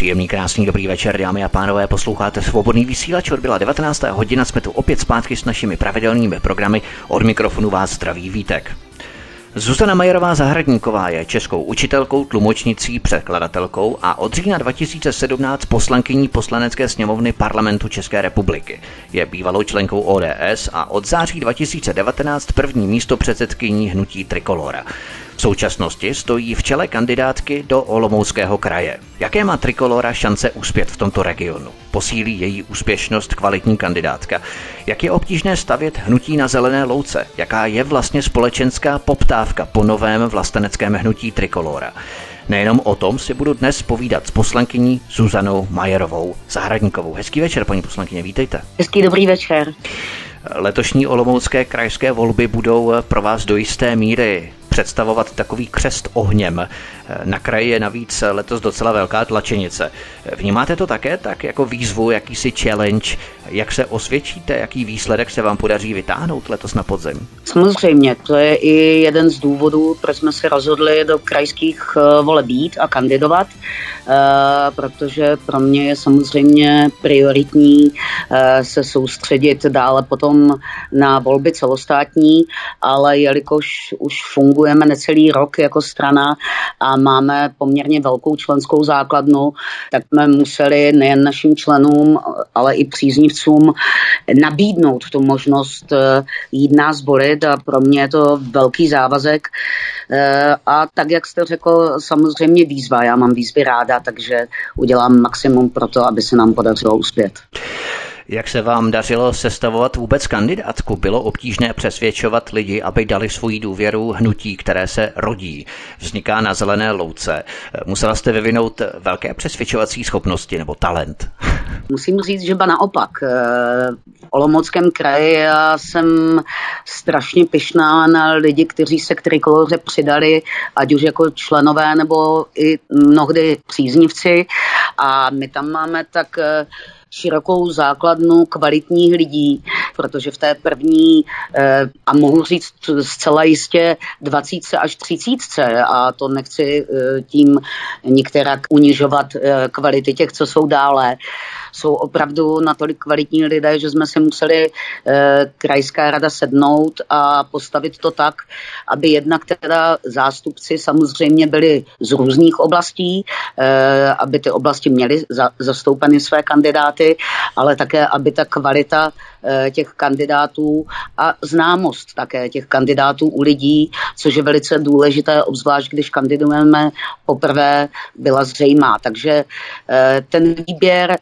Příjemný, krásný, dobrý večer, dámy a pánové, posloucháte svobodný vysílač, odbyla 19. hodina, jsme tu opět zpátky s našimi pravidelnými programy, od mikrofonu vás zdraví Vítek. Zuzana Majerová Zahradníková je českou učitelkou, tlumočnicí, překladatelkou a od října 2017 poslankyní poslanecké sněmovny parlamentu České republiky. Je bývalou členkou ODS a od září 2019 první místo předsedkyní hnutí Trikolora. V současnosti stojí v čele kandidátky do Olomouckého kraje. Jaké má Trikolora šance uspět v tomto regionu? Posílí její úspěšnost kvalitní kandidátka? Jak je obtížné stavět hnutí na zelené louce? Jaká je vlastně společenská poptávka po novém vlasteneckém hnutí Trikolora? Nejenom o tom si budu dnes povídat s poslankyní Zuzanou Majerovou Zahradníkovou. Hezký večer, paní poslankyně, vítejte. Hezký dobrý večer. Letošní olomoucké krajské volby budou pro vás do jisté míry představovat takový křest ohněm. Na kraji je navíc letos docela velká tlačenice. Vnímáte to také tak jako výzvu, jakýsi challenge, jak se osvědčíte, jaký výsledek se vám podaří vytáhnout letos na podzim? Samozřejmě, to je i jeden z důvodů, proč jsme se rozhodli do krajských eh, voleb být a kandidovat, eh, protože pro mě je samozřejmě prioritní se soustředit dále potom na volby celostátní, ale jelikož už fungujeme necelý rok jako strana a máme poměrně velkou členskou základnu, tak jsme museli nejen našim členům, ale i příznivcům nabídnout tu možnost eh, jít nás volit a pro mě je to velký závazek. Eh, a tak, jak jste řekl, samozřejmě výzva. Já mám výzvy ráda, takže udělám maximum pro to, aby se nám podařilo uspět. Jak se vám dařilo sestavovat vůbec kandidátku? Bylo obtížné přesvědčovat lidi, aby dali svoji důvěru hnutí, které se rodí, vzniká na zelené louce. Musela jste vyvinout velké přesvědčovací schopnosti nebo talent? Musím říct, že ba naopak. V Olomockém kraji já jsem strašně pyšná na lidi, kteří se k trikoloře přidali, ať už jako členové nebo i mnohdy příznivci. A my tam máme tak širokou základnu kvalitních lidí, protože v té první, eh, a mohu říct zcela jistě 20 až 30, a to nechci eh, tím některak unižovat eh, kvality těch, co jsou dále, jsou opravdu natolik kvalitní lidé, že jsme si museli eh, krajská rada sednout a postavit to tak, aby jednak teda zástupci samozřejmě byli z různých oblastí, eh, aby ty oblasti měly za, zastoupeny své kandidáty, ale také, aby ta kvalita eh, těch kandidátů a známost také těch kandidátů u lidí, což je velice důležité, obzvlášť když kandidujeme poprvé, byla zřejmá. Takže ten výběr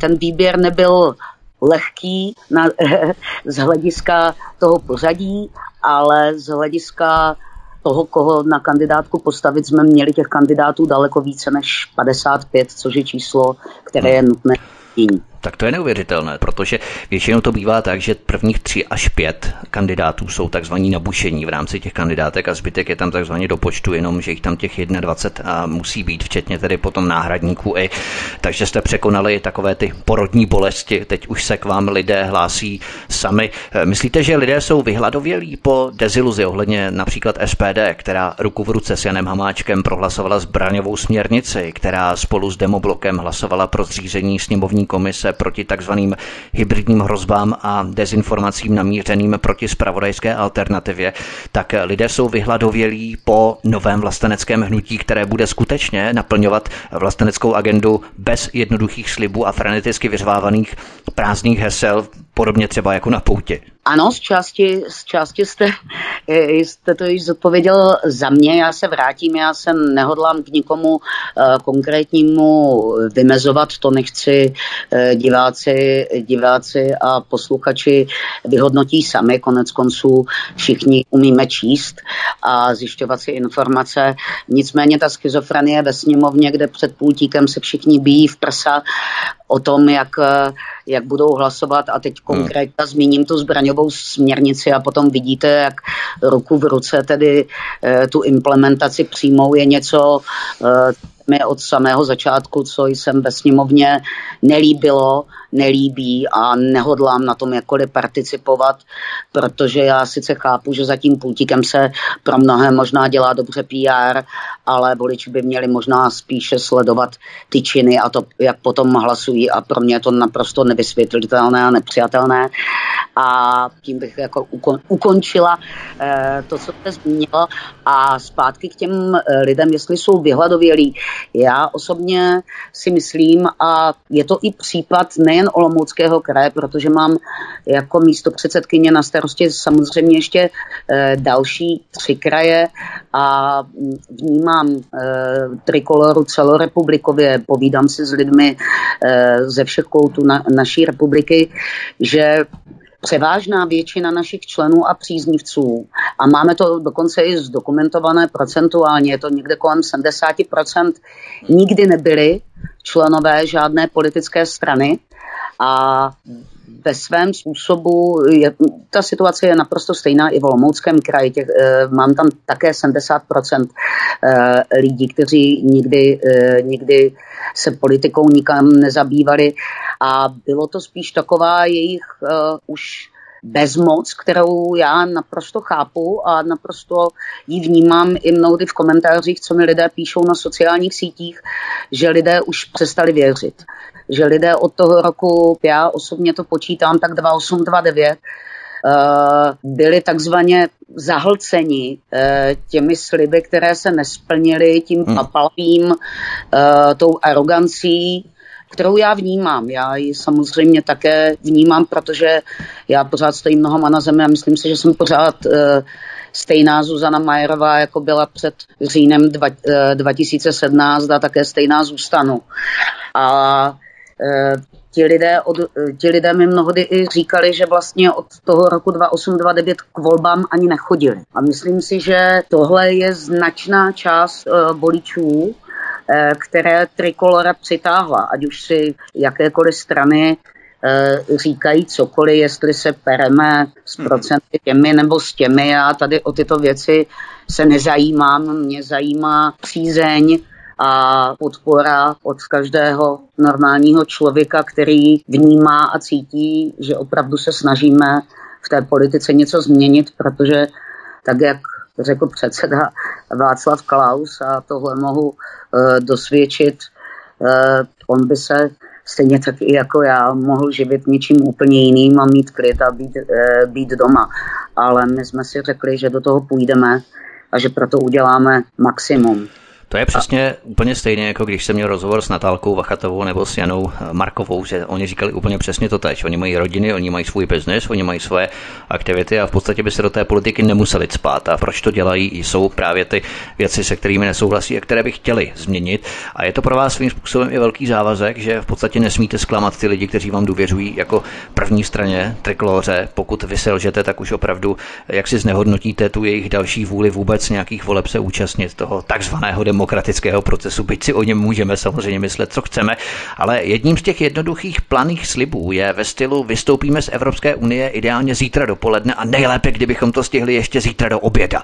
ten výběr nebyl lehký na, z hlediska toho pořadí, ale z hlediska toho, koho na kandidátku postavit, jsme měli těch kandidátů daleko více než 55, což je číslo, které je nutné. Tak to je neuvěřitelné, protože většinou to bývá tak, že prvních tři až pět kandidátů jsou takzvaní nabušení v rámci těch kandidátek a zbytek je tam takzvaně do počtu, jenom že jich tam těch 21 a musí být, včetně tedy potom náhradníků i. Takže jste překonali takové ty porodní bolesti, teď už se k vám lidé hlásí sami. Myslíte, že lidé jsou vyhladovělí po deziluzi ohledně například SPD, která ruku v ruce s Janem Hamáčkem prohlasovala zbraňovou směrnici, která spolu s demoblokem hlasovala pro zřízení sněmovní komise proti takzvaným hybridním hrozbám a dezinformacím namířeným proti spravodajské alternativě, tak lidé jsou vyhladovělí po novém vlasteneckém hnutí, které bude skutečně naplňovat vlasteneckou agendu bez jednoduchých slibů a freneticky vyřvávaných prázdných hesel podobně třeba jako na pouti. Ano, z části, z části jste, jste to již zodpověděl za mě. Já se vrátím, já se nehodlám k nikomu uh, konkrétnímu vymezovat, to nechci uh, diváci, diváci a posluchači vyhodnotí sami. Konec konců všichni umíme číst a zjišťovat si informace. Nicméně ta schizofrenie ve sněmovně, kde před půltíkem se všichni bíjí v prsa o tom, jak, jak budou hlasovat a teď hmm. konkrétně hmm. zmíním tu zbraňovou směrnici a potom vidíte, jak ruku v ruce tedy eh, tu implementaci přijmou je něco, eh, mi od samého začátku, co jsem ve sněmovně nelíbilo, nelíbí a nehodlám na tom jakkoliv participovat, protože já sice chápu, že za tím pultíkem se pro mnohé možná dělá dobře PR, ale voliči by měli možná spíše sledovat ty činy a to, jak potom hlasují a pro mě je to naprosto nevysvětlitelné a nepřijatelné a tím bych jako ukončila eh, to, co jste zmínila a zpátky k těm eh, lidem, jestli jsou vyhladovělí. Já osobně si myslím, a je to i případ nejen Olomouckého kraje, protože mám jako místo předsedkyně na starosti samozřejmě ještě eh, další tři kraje a vnímám trikoloru celorepublikově, povídám si s lidmi ze všech koutů na, naší republiky, že převážná většina našich členů a příznivců, a máme to dokonce i zdokumentované procentuálně, je to někde kolem 70%, nikdy nebyli členové žádné politické strany a ve svém způsobu, je, ta situace je naprosto stejná i v Olomouckém kraji. Těch, e, mám tam také 70% e, eh, lidí, kteří nikdy, e, nikdy se politikou nikam nezabývali a bylo to spíš taková jejich uh, už bezmoc, kterou já naprosto chápu a naprosto ji vnímám i mnohdy v komentářích, co mi lidé píšou na sociálních sítích, že lidé už přestali věřit. Že lidé od toho roku, já osobně to počítám, tak 2829, Uh, byli takzvaně zahlceni uh, těmi sliby, které se nesplnily, tím hmm. papalvím, uh, tou arogancí, kterou já vnímám. Já ji samozřejmě také vnímám, protože já pořád stojím nohama na zemi a myslím si, že jsem pořád stejná Zuzana Majerová, jako byla před říjnem dva, uh, 2017 a také stejná zůstanu. A ti lidé, od, ti lidé mi mnohdy i říkali, že vlastně od toho roku 2829 k volbám ani nechodili. A myslím si, že tohle je značná část uh, voličů, Eh, které Trikolora přitáhla, ať už si jakékoliv strany eh, říkají cokoliv, jestli se pereme s mhm. procenty těmi nebo s těmi. Já tady o tyto věci se nezajímám. Mě zajímá přízeň a podpora od každého normálního člověka, který vnímá a cítí, že opravdu se snažíme v té politice něco změnit, protože tak, jak řekl předseda Václav Klaus a tohle mohu uh, dosvědčit, uh, on by se stejně tak i jako já mohl živit něčím úplně jiným a mít klid a být, uh, být doma. Ale my jsme si řekli, že do toho půjdeme a že proto uděláme maximum. To je přesně a... úplně stejně, jako když jsem měl rozhovor s Natálkou Vachatovou nebo s Janou Markovou, že oni říkali úplně přesně to tež. Oni mají rodiny, oni mají svůj biznis, oni mají své aktivity a v podstatě by se do té politiky nemuseli spát. A proč to dělají, jsou právě ty věci, se kterými nesouhlasí a které by chtěli změnit. A je to pro vás svým způsobem i velký závazek, že v podstatě nesmíte zklamat ty lidi, kteří vám důvěřují jako první straně trikloře. Pokud vy selžete, tak už opravdu jak si znehodnotíte tu jejich další vůli vůbec nějakých voleb se účastnit toho takzvaného demokracie demokratického procesu, byť si o něm můžeme samozřejmě myslet, co chceme, ale jedním z těch jednoduchých planých slibů je ve stylu vystoupíme z Evropské unie ideálně zítra dopoledne a nejlépe, kdybychom to stihli ještě zítra do oběda.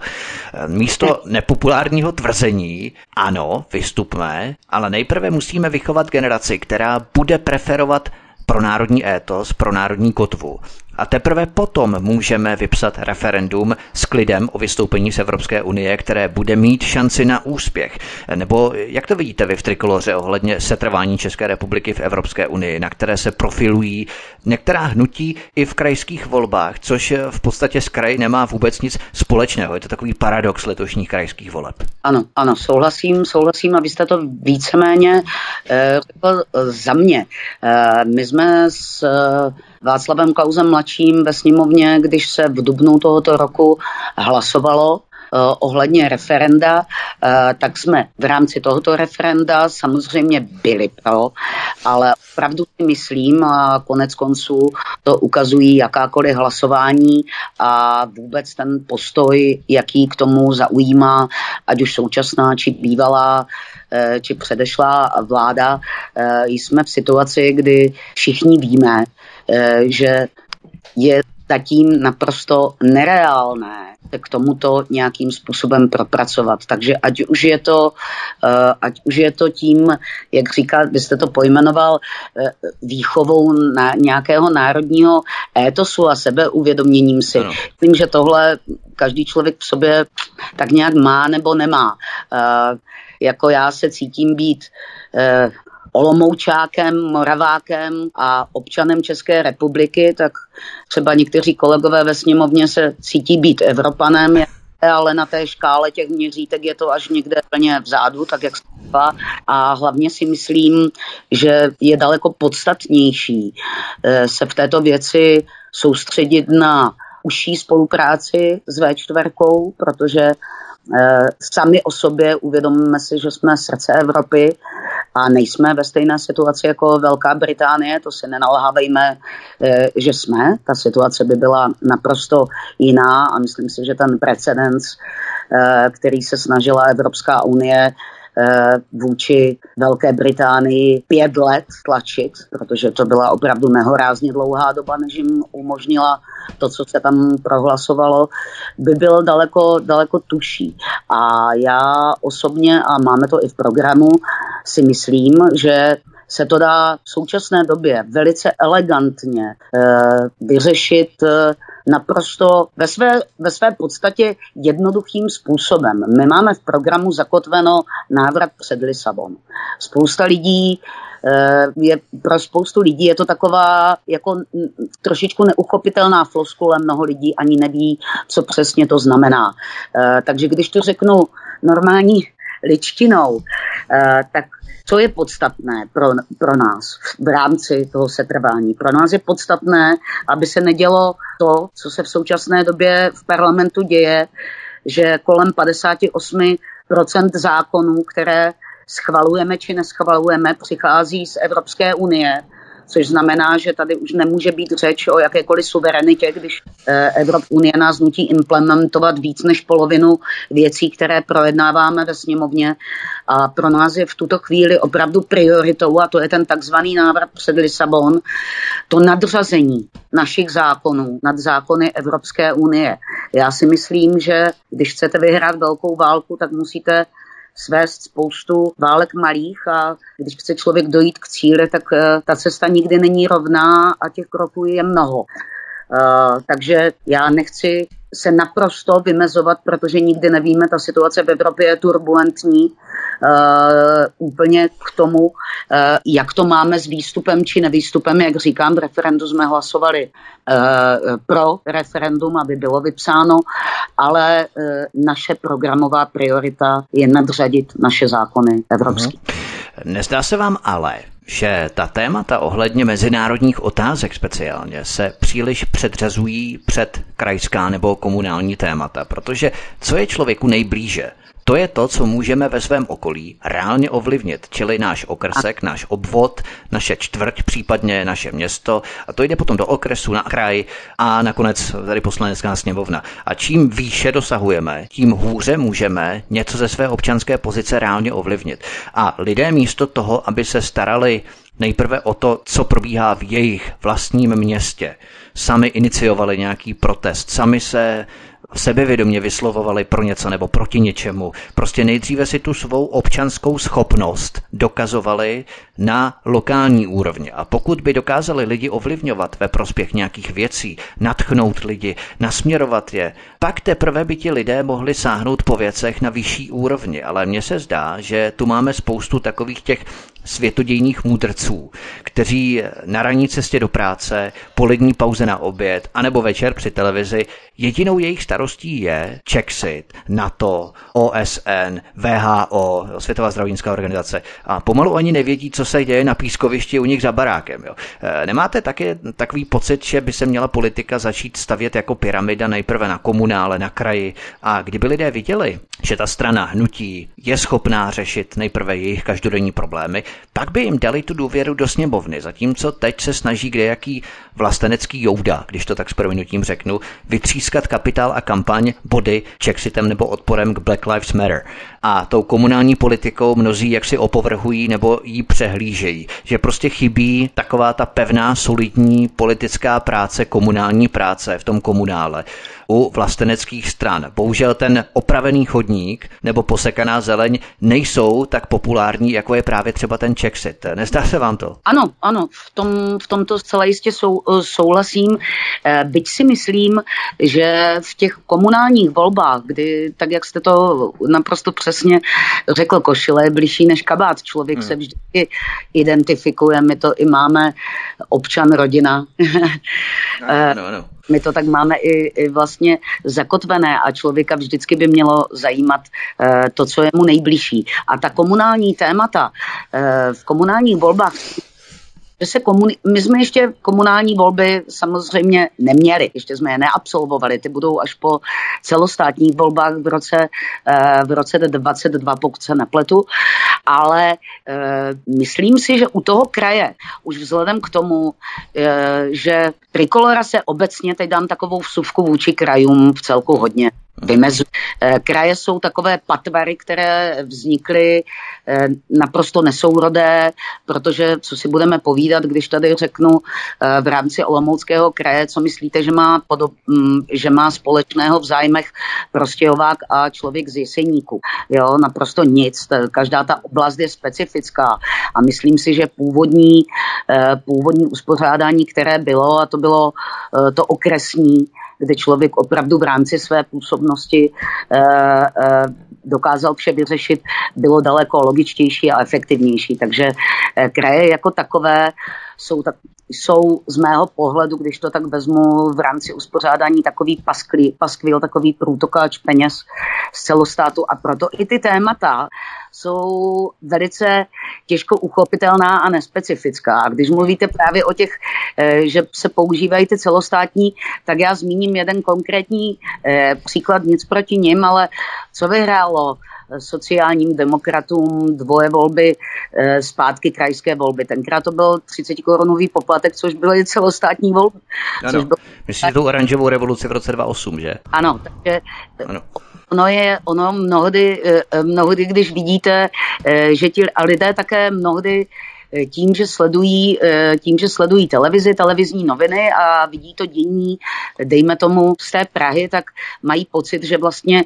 Místo nepopulárního tvrzení, ano, vystupme, ale nejprve musíme vychovat generaci, která bude preferovat pro národní étos, pro národní kotvu a teprve potom můžeme vypsat referendum s klidem o vystoupení z Evropské unie, které bude mít šanci na úspěch. Nebo jak to vidíte vy v trikoloře ohledně setrvání České republiky v Evropské unii, na které se profilují některá hnutí i v krajských volbách, což v podstatě s kraji nemá vůbec nic společného. Je to takový paradox letošních krajských voleb. Ano, ano, souhlasím, souhlasím a vy jste to víceméně eh, za mě. Eh, my jsme s eh, Václavem Klausem mladším ve sněmovně, když se v dubnu tohoto roku hlasovalo Eh, ohledně referenda, eh, tak jsme v rámci tohoto referenda samozřejmě byli pro, ale opravdu si myslím, a konec konců to ukazují jakákoliv hlasování a vůbec ten postoj, jaký k tomu zaujímá, ať už současná či bývalá eh, či předešlá vláda, jsme v situaci, kdy všichni víme, že je zatím naprosto nereálné k tomuto nějakým způsobem propracovat. Takže ať už je to, eh, ať už je to tím, jak říká, byste to pojmenoval, eh, výchovou na nějakého národního étosu a sebeuvědoměním si. No. Myslím, že tohle každý člověk v sobě tak nějak má nebo nemá. Eh, jako já se cítím být Olomoučákem, Moravákem a občanem České republiky, tak třeba někteří kolegové ve sněmovně se cítí být Evropanem, ale na té škále těch měřítek je to až někde plně vzadu, tak jak zpívá. A hlavně si myslím, že je daleko podstatnější eh, se v této věci soustředit na užší spolupráci s V4, protože Eh, sami o sobě uvědomíme si, že jsme srdce Evropy a nejsme ve stejné situaci jako Velká Británie, to si nenalhávejme, eh, že jsme. Ta situace by byla naprosto jiná a myslím si, že ten precedens, eh, který se snažila Evropská unie vůči Velké Británii pět let tlačit, protože to byla opravdu nehorázně dlouhá doba, než jim umožnila to, co se tam prohlasovalo, by bylo daleko, daleko tuší. A já osobně, a máme to i v programu, si myslím, že se to dá v současné době velice elegantně eh, vyřešit eh, naprosto ve své, ve své podstatě jednoduchým způsobem. My máme v programu zakotveno návrat před Lisabon. Spousta lidí eh, je pro spoustu lidí je to taková jako trošičku neuchopitelná floskule, mnoho lidí ani neví, co přesně to znamená. Takže když to řeknu normální ličtinou, tak co je podstatné pro, pro nás v rámci toho setrvání? Pro nás je podstatné, aby se nedělo to, co se v současné době v parlamentu děje, že kolem 58% zákonů, které schvalujeme či neschvalujeme, přichází z Evropské unie což znamená, že tady už nemůže být řeč o jakékoliv suverenitě, když eh, Evropská unie nás nutí implementovat víc než polovinu věcí, které projednáváme ve sněmovně. A pro nás je v tuto chvíli opravdu prioritou, a to je ten takzvaný návrat před Lisabon, to nadřazení našich zákonů nad zákony Evropské unie. Já si myslím, že když chcete vyhrát velkou válku, tak musíte svést spoustu válek malých a když chce člověk dojít k cíli, tak eh, ta cesta nikdy není rovná a těch kroků je mnoho. Uh, takže já nechci se naprosto vymezovat, protože nikdy nevíme, ta situace v Evropě je turbulentní, uh, úplně k tomu, uh, jak to máme s výstupem či nevýstupem, jak říkám, v referendu jsme hlasovali uh, pro referendum, aby bylo vypsáno, ale uh, naše programová priorita je nadřadit naše zákony evropské. Nezdá se vám ale, že ta témata ohledně mezinárodních otázek speciálně se příliš předřazují před krajská nebo komunální témata, protože co je člověku nejblíže? To je to, co můžeme ve svém okolí reálně ovlivnit, čili náš okrsek, náš obvod, naše čtvrť, případně naše město. A to jde potom do okresu, na kraj a nakonec tady poslanecká sněmovna. A čím výše dosahujeme, tím hůře můžeme něco ze své občanské pozice reálně ovlivnit. A lidé místo toho, aby se starali nejprve o to, co probíhá v jejich vlastním městě, sami iniciovali nějaký protest, sami se sebevědomě vyslovovali pro něco nebo proti něčemu. Prostě nejdříve si tu svou občanskou schopnost dokazovali na lokální úrovni. A pokud by dokázali lidi ovlivňovat ve prospěch nějakých věcí, natchnout lidi, nasměrovat je, pak teprve by ti lidé mohli sáhnout po věcech na vyšší úrovni. Ale mně se zdá, že tu máme spoustu takových těch světodějných můdrců, kteří na ranní cestě do práce, polední pauze na oběd, anebo večer při televizi, jedinou jejich starostí je Czechsit, NATO, OSN, VHO, Světová zdravotnická organizace a pomalu ani nevědí, co se děje na pískovišti u nich za barákem. Jo. E, nemáte také takový pocit, že by se měla politika začít stavět jako pyramida nejprve na komunále, na kraji a kdyby lidé viděli, že ta strana hnutí je schopná řešit nejprve jejich každodenní problémy, pak by jim dali tu důvěru do sněmovny, zatímco teď se snaží kdejaký vlastenecký jouda, když to tak s prominutím řeknu, vytřískat kapitál a kampaň body Chexitem nebo odporem k Black Lives Matter. A tou komunální politikou mnozí jaksi opovrhují nebo ji přehlížejí, že prostě chybí taková ta pevná, solidní politická práce, komunální práce v tom komunále u vlasteneckých stran. Bohužel ten opravený chodník nebo posekaná zeleň nejsou tak populární, jako je právě třeba ten Czechsit. Nezdá se vám to? Ano, ano, v, tom, v tomto zcela jistě sou, souhlasím. Eh, byť si myslím, že v těch komunálních volbách, kdy, tak jak jste to naprosto přesně řekl, košile je blížší než kabát. Člověk hmm. se vždycky identifikuje, my to i máme občan, rodina. ano, ano my to tak máme i, i vlastně zakotvené a člověka vždycky by mělo zajímat uh, to, co je mu nejbližší. A ta komunální témata uh, v komunálních volbách že se komuni- my jsme ještě komunální volby samozřejmě neměli, ještě jsme je neabsolvovali, ty budou až po celostátních volbách v roce, eh, v roce 22, pokud se nepletu, ale eh, myslím si, že u toho kraje, už vzhledem k tomu, eh, že Trikolora se obecně, teď dám takovou vsuvku vůči krajům v celku hodně vymezují. Eh, kraje jsou takové patvary, které vznikly eh, naprosto nesourodé, protože co si budeme povídat, když tady řeknu eh, v rámci Olomouckého kraje, co myslíte, že má, podob, mm, že má společného v zájmech Prostějovák a člověk z Jeseníku. Jo, naprosto nic. Každá ta oblast je specifická a myslím si, že původní, původní uspořádání, které bylo, a to bylo to okresní, kde člověk opravdu v rámci své působnosti eh, eh, dokázal vše vyřešit, bylo daleko logičtější a efektivnější. Takže eh, kraje jako takové jsou, tak, jsou z mého pohledu, když to tak vezmu v rámci uspořádání takový paskvil, paskvil takový průtokáč peněz z celostátu a proto i ty témata jsou velice těžko uchopitelná a nespecifická. A když mluvíte právě o těch, eh, že se používají ty celostátní, tak já zmíním jeden konkrétní eh, příklad, nic proti nim, ale co vyhrálo sociálním demokratům dvoje volby eh, zpátky krajské volby. Tenkrát to byl 30 korunový poplatek, což bylo i celostátní volby. Ano, byl... myslíte tu oranžovou revoluci v roce 2008, že? Ano, takže ano. Ono je, ono mnohdy, eh, mnohdy, když vidíte, eh, že ti a lidé také mnohdy tím, že sledují, tím, že sledují televizi, televizní noviny a vidí to dění, dejme tomu z té Prahy, tak mají pocit, že vlastně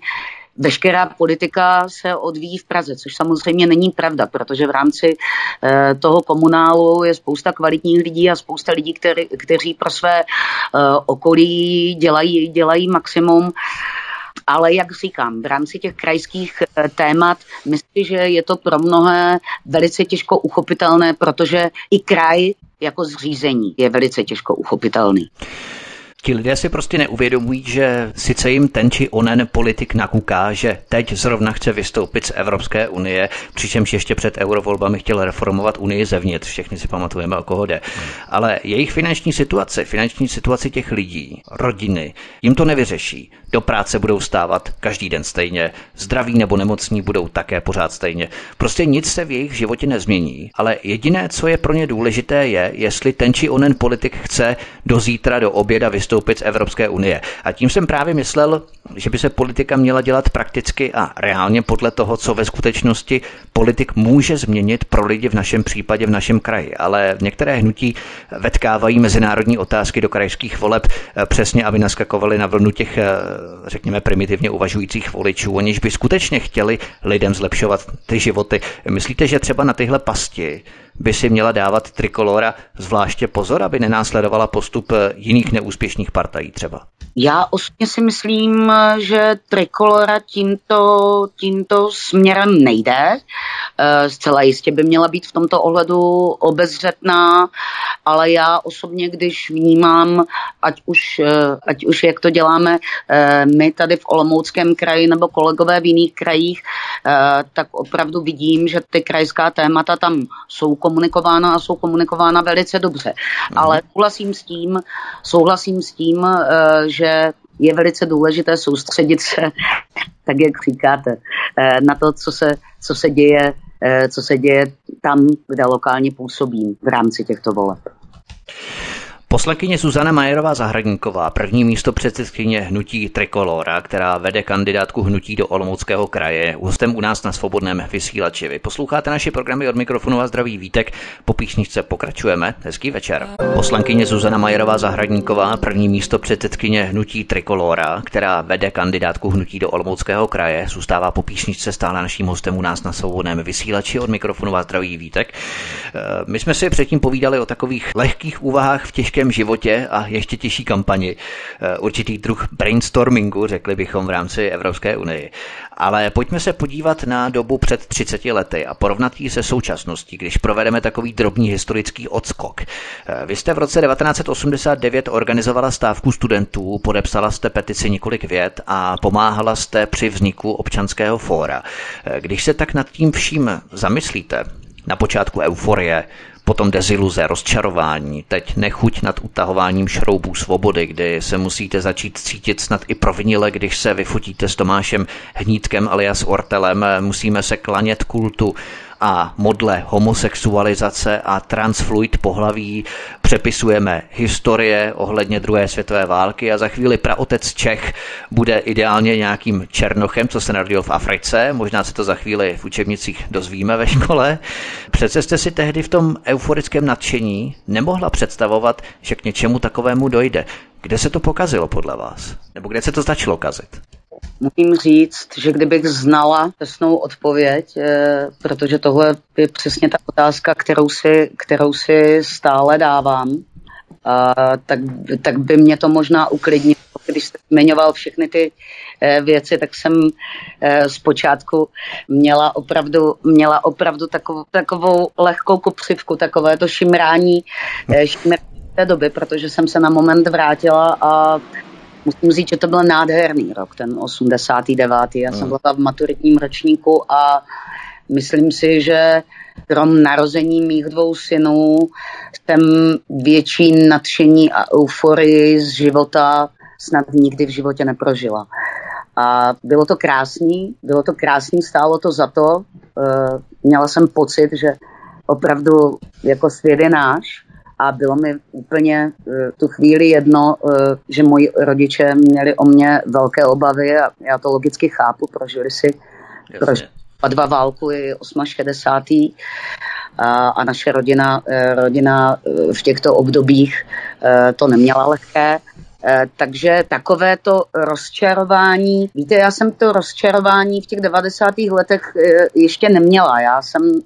veškerá politika se odvíjí v Praze, což samozřejmě není pravda, protože v rámci eh, toho komunálu je spousta kvalitních lidí a spousta lidí, který, kteří pro své eh, okolí dělají, dělají maximum. Ale jak říkám, v rámci těch krajských eh, témat myslím, že je to pro mnohé velice těžko uchopitelné, protože i kraj jako zřízení je velice těžko uchopitelný. Ti lidé si prostě neuvědomují, že sice jim ten či onen politik nakuká, že teď zrovna chce vystoupit z Evropské unie, přičemž ještě před eurovolbami chtěl reformovat unii zevnitř, všechny si pamatujeme, o koho jde. Ale jejich finanční situace, finanční situace těch lidí, rodiny, jim to nevyřeší. Do práce budou stávat každý den stejně, zdraví nebo nemocní budou také pořád stejně. Prostě nic se v jejich životě nezmění, ale jediné, co je pro ně důležité, je, jestli ten či onen politik chce do zítra, do oběda vystoupit z Evropské unie. A tím jsem právě myslel, že by se politika měla dělat prakticky a reálně podle toho, co ve skutečnosti politik může změnit pro lidi v našem případě v našem kraji. Ale některé hnutí vetkávají mezinárodní otázky do krajských voleb eh, přesně, aby naskakovali na vlnu těch, eh, řekněme, primitivně uvažujících voličů, aniž by skutečně chtěli lidem zlepšovat ty životy. Myslíte, že třeba na tyhle pasti by si měla dávat trikolora zvláště pozor, aby nenásledovala postup jiných neúspěšných partají třeba? Já osobně si myslím, že trikolora tímto, tímto směrem nejde. Eh, zcela jistě by měla být v tomto ohledu obezřetná, ale já osobně, když vnímám, ať už, eh, ať už jak to děláme eh, my tady v Olomouckém kraji nebo kolegové v jiných krajích, tak opravdu vidím, že ty krajská témata tam jsou komunikována a jsou komunikována velice dobře. Mm. Ale souhlasím s tím, souhlasím s tím, že je velice důležité soustředit se, tak jak říkáte, eh, na to, co se, co se děje eh, co se děje tam, kde lokálně působím v rámci těchto voleb. Poslankyně Zuzana Majerová Zahradníková, první místo předsedkyně hnutí Trikolora, která vede kandidátku hnutí do Olomouckého kraje, hostem u nás na svobodném vysílači. Vy posloucháte naše programy od mikrofonu a zdraví vítek. Po píšničce pokračujeme. Hezký večer. Poslankyně Zuzana Majerová Zahradníková, první místo předsedkyně hnutí Trikolora, která vede kandidátku hnutí do Olomouckého kraje, zůstává po píšničce stále naším hostem u nás na svobodném vysílači od mikrofonu a zdraví vítek. Eh, my jsme si předtím povídali o takových lehkých úvahách v těžké lidském životě a ještě těžší kampani. Eh, určitý druh brainstormingu, řekli bychom v rámci Evropské unie. Ale pojďme se podívat na dobu před 30 lety a porovnat ji se současností, když provedeme takový drobný historický odskok. Eh, vy jste v roce 1989 organizovala stávku studentů, podepsala jste petici několik vět a pomáhala jste při vzniku občanského fóra. Eh, když se tak nad tím vším zamyslíte, na počátku euforie, potom deziluze, rozčarování, teď nechuť nad utahováním šroubů svobody, kdy se musíte začít cítit snad i provinile, když se vyfotíte s Tomášem Hnídkem alias Ortelem, musíme se klanět kultu a modle homosexualizace a transfluid pohlaví přepisujeme historie ohledně druhé světové války a za chvíli praotec Čech bude ideálně nějakým černochem, co se narodil v Africe. Možná se to za chvíli v učebnicích dozvíme ve škole. Přece jste si tehdy v tom euforickém nadšení nemohla představovat, že k něčemu takovému dojde. Kde se to pokazilo podle vás? Nebo kde se to začalo kazit? Musím říct, že kdybych znala přesnou odpověď, eh, protože tohle je přesně ta otázka, kterou si, kterou si stále dávám, tak, tak by mě to možná uklidnilo. Když jste zmiňoval všechny ty eh, věci, tak jsem eh, zpočátku měla opravdu, měla opravdu takovou, takovou lehkou kopřivku, takové to šimrání, šimrání té doby, protože jsem se na moment vrátila a musím říct, že to byl nádherný rok, ten 89. Já jsem hmm. byla v maturitním ročníku a myslím si, že krom narození mých dvou synů jsem větší nadšení a euforii z života snad nikdy v životě neprožila. A bylo to krásný, bylo to krásný, stálo to za to. Eh, měla jsem pocit, že opravdu jako svět je náš a bylo mi úplně uh, tu chvíli jedno, uh, že moji rodiče měli o mě velké obavy a já to logicky chápu, prožili si prožili dva válku i 68. A, a naše rodina, uh, rodina v těchto obdobích to neměla lehké. Takže takové to rozčarování, víte, já jsem to rozčarování v těch 90. letech ještě neměla. Já jsem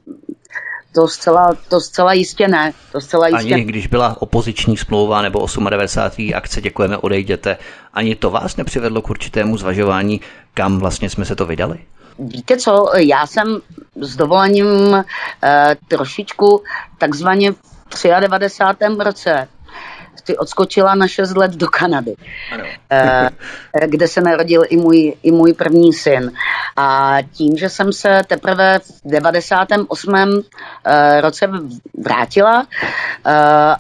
to zcela, to zcela jistě ne. To zcela jistě... Ani když byla opoziční smlouva nebo 98. akce Děkujeme, odejděte, ani to vás nepřivedlo k určitému zvažování, kam vlastně jsme se to vydali? Víte co, já jsem s dovolením eh, trošičku takzvaně v 93. roce si odskočila na 6 let do Kanady, ano. Eh, kde se narodil i můj, i můj první syn. A tím, že jsem se teprve v 98. Eh, roce vrátila eh,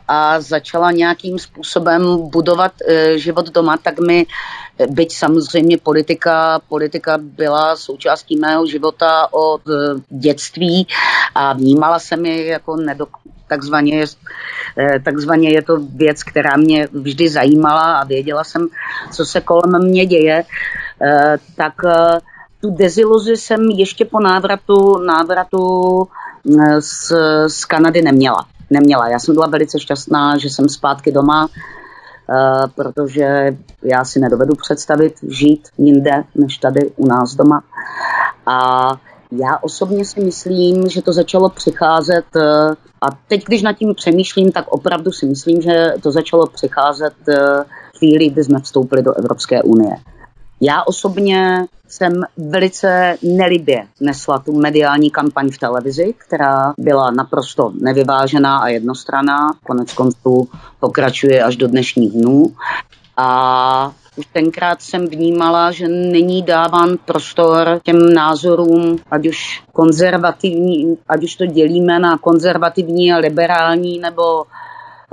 a začala nějakým způsobem budovat život doma, tak mi byť samozřejmě politika, politika byla součástí mého života od dětství a vnímala jsem ji jako nedok, takzvaně, eh, takzvaně je to věc, která mě vždy zajímala a věděla jsem, co se kolem mě děje, eh, tak eh, tu deziluzi jsem ještě po návratu, návratu z, z Kanady neměla. Neměla. Já jsem byla velice šťastná, že jsem zpátky doma, protože já si nedovedu představit žít jinde, než tady u nás doma. A já osobně si myslím, že to začalo přicházet a teď, když nad tím přemýšlím, tak opravdu si myslím, že to začalo přicházet chvíli, kdy jsme vstoupili do Evropské unie. Já osobně jsem velice nelibě nesla tu mediální kampaň v televizi, která byla naprosto nevyvážená a jednostranná. Konec konců pokračuje až do dnešních dnů. A už tenkrát jsem vnímala, že není dáván prostor těm názorům, ať už konzervativní, ať už to dělíme na konzervativní a liberální, nebo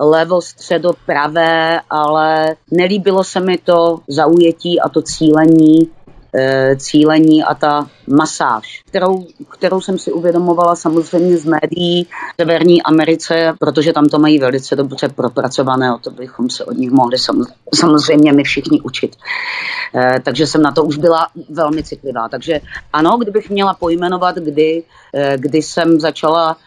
levo, středo, pravé, ale nelíbilo se mi to zaujetí a to cílení Eh, cílení a ta masáž, kterou, kterou jsem si uvědomovala samozřejmě z médií v Severní Americe, protože tam to mají velice dobře propracované, o to bychom se od nich mohli samozřejmě my všichni učit. Eh, takže jsem na to už byla velmi citlivá. Takže ano, kdybych měla pojmenovat, kdy, eh, kdy jsem začala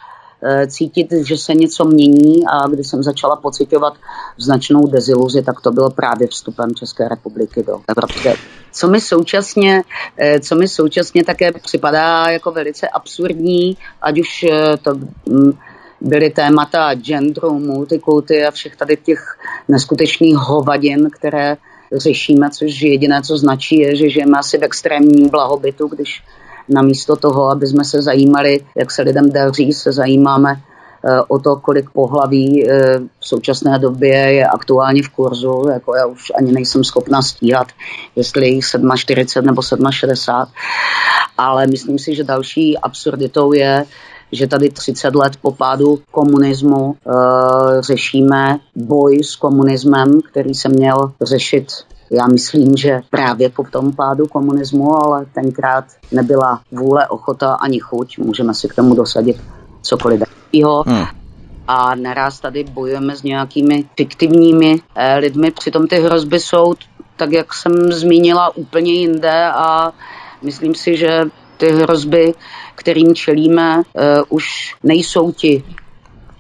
cítit, že se něco mění a když jsem začala pocitovat značnou deziluzi, tak to bylo právě vstupem České republiky do Evropské. Co mi současně, eh, co mi současně také připadá jako velice absurdní, ať už eh, to mm, byly témata genderu, multikulty a všech tady těch neskutečných hovadin, které řešíme, což jediné, co značí, je, že žijeme asi v extrémním blahobytu, když namísto toho, aby jsme se zajímali, jak se lidem daří, se zajímáme eh, o to, kolik pohlaví eh, v současné době je aktuálně v kurzu, jako já už ani nejsem schopna stíhat, jestli 47 nebo 67, ale myslím si, že další absurditou je, že tady 30 let po pádu komunismu e, řešíme boj s komunismem, který se měl řešit já myslím, že právě po tom pádu komunismu, ale tenkrát nebyla vůle, ochota ani chuť. Můžeme si k tomu dosadit cokoliv dalšího. Hmm. A naraz tady bojujeme s nějakými fiktivními eh, lidmi. Přitom ty hrozby jsou, tak jak jsem zmínila, úplně jinde a myslím si, že ty hrozby, kterým čelíme, uh, už nejsou ti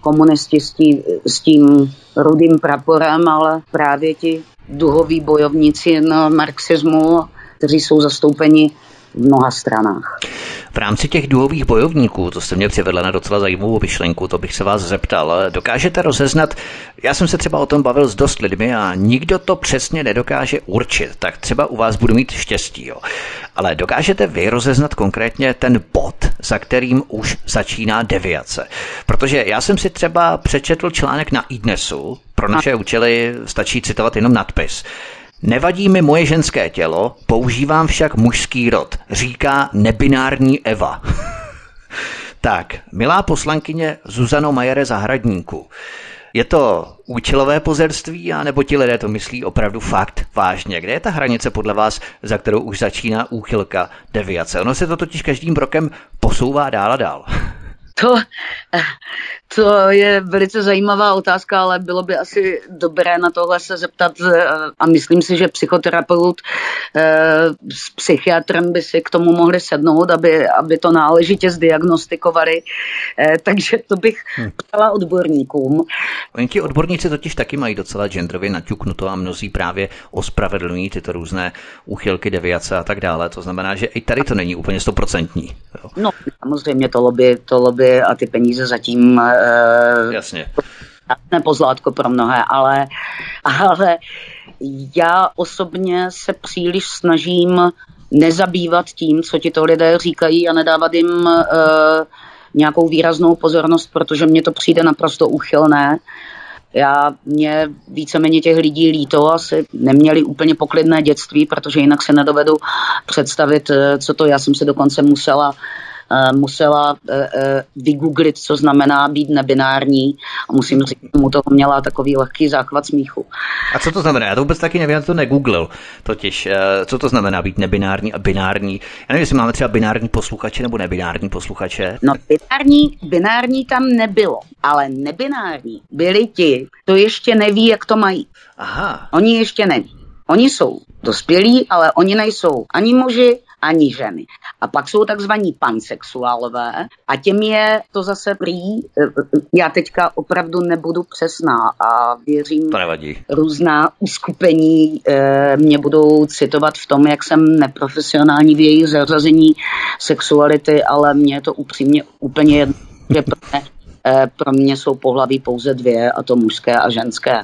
komunisti s tím, s tím rudým praporem, ale právě ti duhoví bojovníci na marxismu, kteří jsou zastoupeni v mnoha stranách. V rámci těch duhových bojovníků, to jste mě přivedla na docela zajímavou myšlenku, to bych se vás zeptal. Dokážete rozeznat, já jsem se třeba o tom bavil s dost lidmi a nikdo to přesně nedokáže určit, tak třeba u vás budu mít štěstí. Jo. Ale dokážete vy rozeznat konkrétně ten bod, za kterým už začíná deviace? Protože já jsem si třeba přečetl článek na iDnesu, pro naše účely stačí citovat jenom nadpis. Nevadí mi moje ženské tělo, používám však mužský rod, říká nebinární Eva. tak, milá poslankyně Zuzano Majere Zahradníku, je to účelové pozerství, anebo ti lidé to myslí opravdu fakt vážně? Kde je ta hranice podle vás, za kterou už začíná úchylka deviace? Ono se to totiž každým rokem posouvá dál a dál. To, to je velice zajímavá otázka, ale bylo by asi dobré na tohle se zeptat eh, a myslím si, že psychoterapeut eh, s psychiatrem by si k tomu mohli sednout, aby, aby to náležitě zdiagnostikovali. Eh, takže to bych hm. ptala odborníkům. Oni ti odborníci totiž taky mají docela genderově naťuknuto a mnozí právě ospravedlňují tyto různé úchylky, deviace a tak dále. To znamená, že i tady to není úplně stoprocentní. No, samozřejmě to lobby, to lobby a ty peníze zatím Uh, Jasně. Nepozlátko pro mnohé, ale, ale já osobně se příliš snažím nezabývat tím, co ti to lidé říkají a nedávat jim uh, nějakou výraznou pozornost, protože mně to přijde naprosto úchylné. Já mě víceméně těch lidí líto, asi neměli úplně poklidné dětství, protože jinak se nedovedu představit, eh, co to. Já jsem se dokonce musela Eh, musela eh, eh, vygooglit, co znamená být nebinární a musím říct, že mu toho měla takový lehký záchvat smíchu. A co to znamená? Já to vůbec taky nevím, já to negooglil. Totiž, co to znamená být nebinární a binární? Já nevím, jestli máme třeba binární posluchače nebo nebinární posluchače. No, binární, binární tam nebylo, ale nebinární byli ti, to ještě neví, jak to mají. Aha. Oni ještě neví. Oni jsou dospělí, ale oni nejsou ani muži, ani ženy. A pak jsou takzvaní pansexuálové a těm je to zase prý, eh, já teďka opravdu nebudu přesná a věřím, to nevadí. různá uskupení e, mě budou citovat v tom, jak jsem neprofesionální v jejich zařazení sexuality, ale mě je to upřímně úplně jedno, že pro mě pro mě jsou pohlaví pouze dvě, a to mužské a ženské.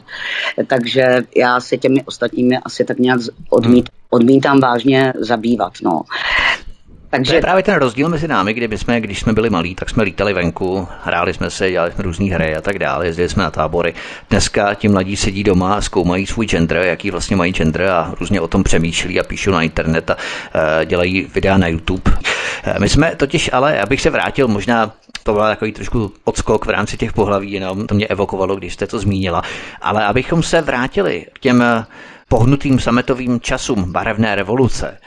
Takže já se těmi ostatními asi tak nějak odmít, odmítám vážně zabývat. No. Takže... To je právě ten rozdíl mezi námi, kdy my jsme, když jsme byli malí, tak jsme lítali venku, hráli jsme se, dělali jsme různé hry a tak dále, jezdili jsme na tábory. Dneska ti mladí sedí doma a zkoumají svůj gender, jaký vlastně mají gender a různě o tom přemýšlí a píšou na internet a uh, dělají videa na YouTube. Uh, my jsme totiž ale, abych se vrátil možná to byl takový trošku odskok v rámci těch pohlaví, jenom to mě evokovalo, když jste to zmínila. Ale abychom se vrátili k těm pohnutým sametovým časům barevné revoluce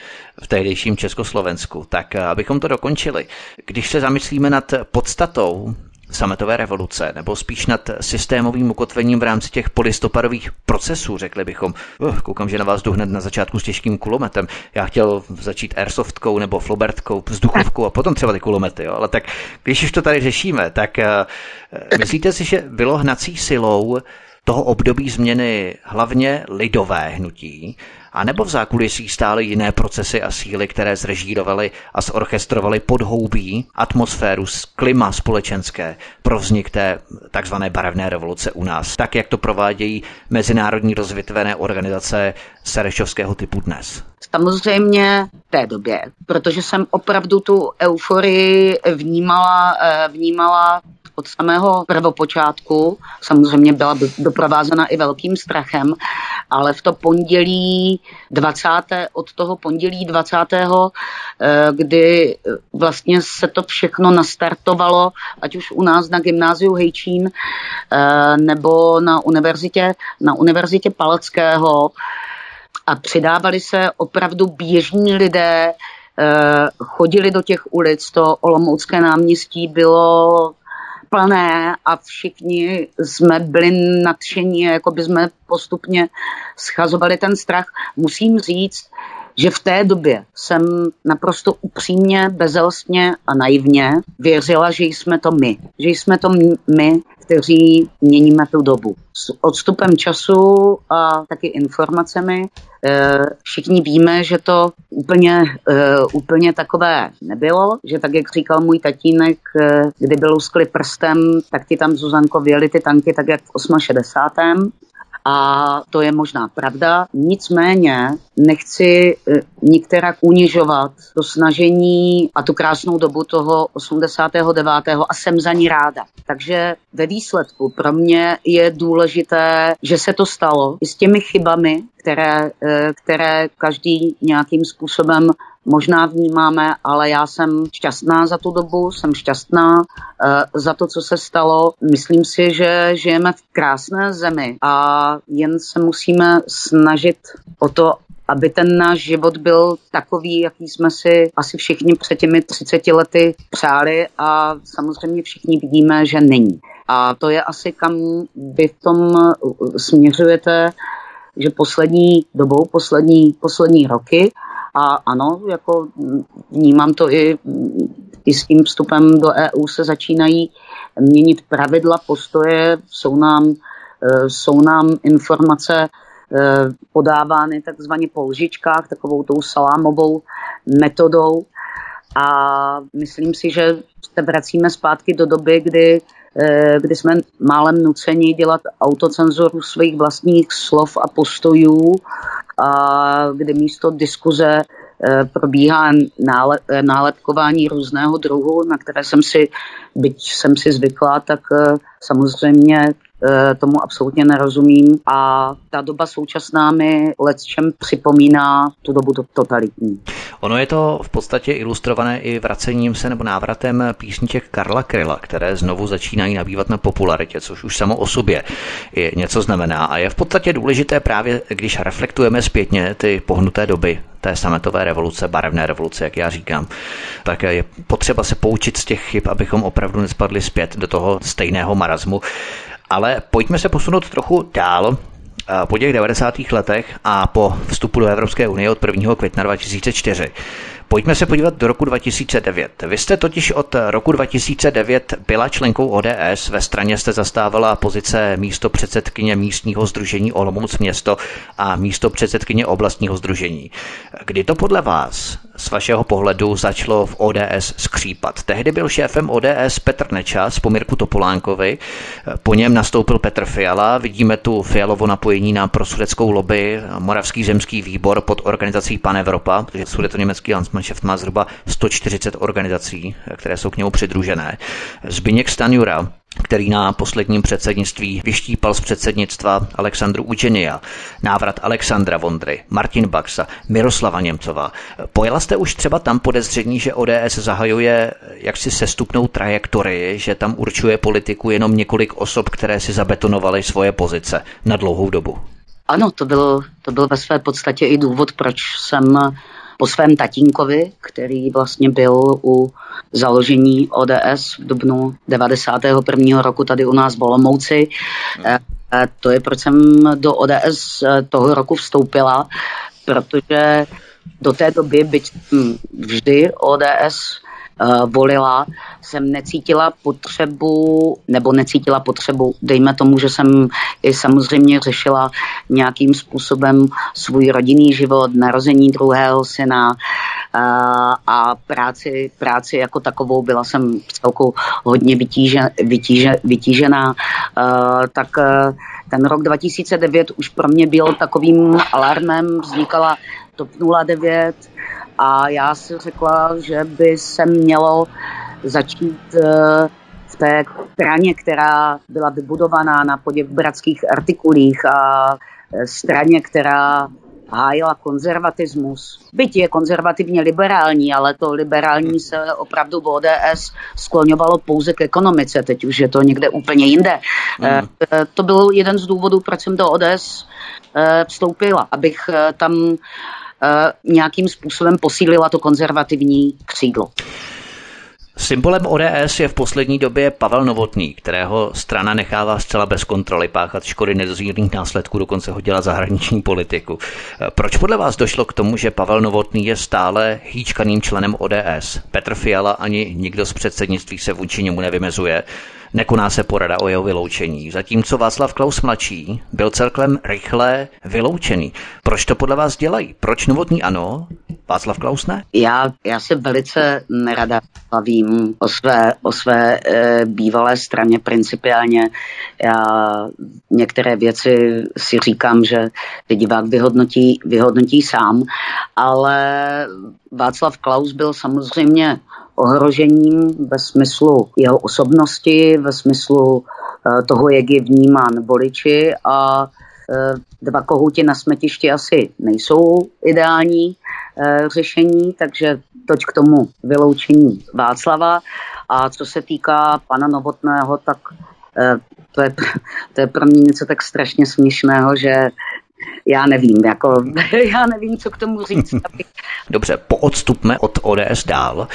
v tehdejším Československu. Tak eh, abychom to dokončili, když se zamyslíme nad podstatou sametové revoluce, nebo spíš nad systémovým ukotvením v rámci těch polistopadových procesů, řekli bychom. Uh, koukám, že na vás jdu hned na začátku s těžkým kulometem. Já chtěl začít airsoftkou nebo flobertkou, vzduchovkou a potom třeba ty kulomety, jo? ale tak když už to tady řešíme, tak uh, myslíte si, že bylo hnací silou toho období změny hlavně lidové hnutí, a nebo v zákulisí stály jiné procesy a síly, které zrežírovaly a zorchestrovaly podhoubí, atmosféru, klima společenské pro vznik té takzvané barevné revoluce u nás, tak jak to provádějí mezinárodní rozvětvené organizace serešovského typu dnes? Samozřejmě v té době, protože jsem opravdu tu euforii vnímala, eh, vnímala od samého prvopočátku. Samozřejmě byla doprovázena i velkým strachem, ale v to pondělí 20. od toho pondělí 20. Eh, kdy vlastně se to všechno nastartovalo, ať už u nás na gymnáziu Hejčín eh, nebo na univerzitě, na univerzitě Palackého a přidávali se opravdu běžní lidé, eh, chodili do těch ulic, to Olomoucké náměstí bylo plné a všichni jsme byli nadšení, jako by jsme postupně schazovali ten strach. Musím říct, že v té době jsem naprosto upřímně, bezelstně a naivně věřila, že jsme to my. Že jsme to my, kteří měníme tu dobu. S odstupem času a taky informacemi eh, všichni víme, že to úplně, eh, úplně takové nebylo, že tak, jak říkal můj tatínek, eh, kdy byl uskli prstem, tak ti tam Zuzanko věli ty tanky tak, jak v 68 a to je možná pravda. Nicméně nechci eh, nikterak unižovat to snažení a tu krásnou dobu toho 89. a jsem za ní ráda. Takže ve výsledku pro mě je důležité, že se to stalo i s těmi chybami, které, eh, které každý nějakým způsobem možná vnímáme, ale já jsem šťastná za tu dobu, jsem šťastná uh, za to, co se stalo. Myslím si, že žijeme v krásné zemi a jen se musíme snažit o to, aby ten náš život byl takový, jaký jsme si asi všichni před těmi 30 lety přáli a samozřejmě všichni vidíme, že není. A to je asi kam vy v tom směřujete, že poslední dobou, poslední, poslední roky a ano, jako vnímám to i, i s tím vstupem do EU se začínají měnit pravidla, postoje, jsou nám, e, jsou nám informace e, podávány takzvaně po lžičkách, takovou tou salámovou metodou. A myslím si, že se vracíme zpátky do doby, kdy, kdy jsme málem nuceni dělat autocenzuru svých vlastních slov a postojů a kde místo diskuze eh, probíhá nálepkování různého druhu, na které jsem si, byť jsem si zvykla, tak eh, samozřejmě Eh, tomu absolutně nerozumím a ta doba současná mi čem připomíná tu dobu totalitní. Ono je to v podstatě ilustrované i vracením se nebo návratem písniček Karla Kryla, které znovu začínají nabývat na popularitě, což už samo o sobě je něco znamená. A je v podstatě důležité právě, když reflektujeme zpětně ty pohnuté doby té sametové revoluce, barevné revoluce, jak já říkám, tak je potřeba se poučit z těch chyb, abychom opravdu nespadli zpět do toho stejného marazmu. Ale pojďme se posunout trochu dál. Po těch 90. letech a po vstupu do Evropské unie od 1. května 2004 Pojďme se podívat do roku 2009. Vy jste totiž od roku 2009 byla členkou ODS, ve straně jste zastávala pozice místo předsedkyně místního združení Olomouc město a místo předsedkyně oblastního združení. Kdy to podle vás z vašeho pohledu začalo v ODS skřípat? Tehdy byl šéfem ODS Petr Nečas po Mirku Topolánkovi, po něm nastoupil Petr Fiala, vidíme tu Fialovo napojení na prosudeckou lobby, Moravský zemský výbor pod organizací Pan Evropa, protože sudeto-německý Landsmannschaft má zhruba 140 organizací, které jsou k němu přidružené. Zbyněk Stanjura, který na posledním předsednictví vyštípal z předsednictva Alexandru Učenia, návrat Alexandra Vondry, Martin Baxa, Miroslava Němcova. Pojela jste už třeba tam podezření, že ODS zahajuje jaksi sestupnou trajektorii, že tam určuje politiku jenom několik osob, které si zabetonovaly svoje pozice na dlouhou dobu? Ano, to byl, to byl ve své podstatě i důvod, proč jsem po svém tatínkovi, který vlastně byl u založení ODS v dubnu 91. roku tady u nás v Olomouci. Hmm. To je, proč jsem do ODS eh, toho roku vstoupila, protože do té doby, byť hm, vždy ODS uh, volila, jsem necítila potřebu, nebo necítila potřebu, dejme tomu, že jsem samozřejmě řešila nějakým způsobem svůj rodinný život, narození druhého syna uh, a práci, práci jako takovou byla jsem celkou hodně vytíže, vytíže, vytížená, uh, tak ten rok 2009 už pro mě byl takovým alarmem, vznikala TOP 09, a já si řekla, že by se mělo začít eh, v té straně, která byla vybudovaná na bratských artikulích a eh, straně, která hájila konzervatismus. Byť je konzervativně liberální, ale to liberální se opravdu v ODS skloňovalo pouze k ekonomice, teď už je to někde úplně jinde. Mm. To byl jeden z důvodů, proč jsem do ODS vstoupila, abych tam nějakým způsobem posílila to konzervativní křídlo. Symbolem ODS je v poslední době Pavel Novotný, kterého strana nechává zcela bez kontroly páchat škody nedozírných následků, dokonce ho dělat zahraniční politiku. Eh, proč podle vás došlo k tomu, že Pavel Novotný je stále hýčkaným členem ODS? Petr Fiala ani nikdo z předsednictví se vůči němu nevymezuje. Nekoná se porada o jeho vyloučení, zatímco Václav Klaus mladší byl celkem rychle vyloučený. Proč to podle vás dělají? Proč novotný ano, Václav Klaus ne? Já, já se velice nerada bavím o své, o své e, bývalé straně principiálně. Já některé věci si říkám, že divák vyhodnotí, vyhodnotí sám, ale Václav Klaus byl samozřejmě ohrožením ve smyslu jeho osobnosti, ve smyslu eh, toho, jak je vnímán voliči a eh, dva kohouti na smetišti asi nejsou ideální eh, řešení, takže toť k tomu vyloučení Václava. A co se týká pana Novotného, tak to je, to je pro mě něco tak strašně směšného, že já nevím, jako, já nevím, co k tomu říct. Dobře, poodstupme od ODS dál.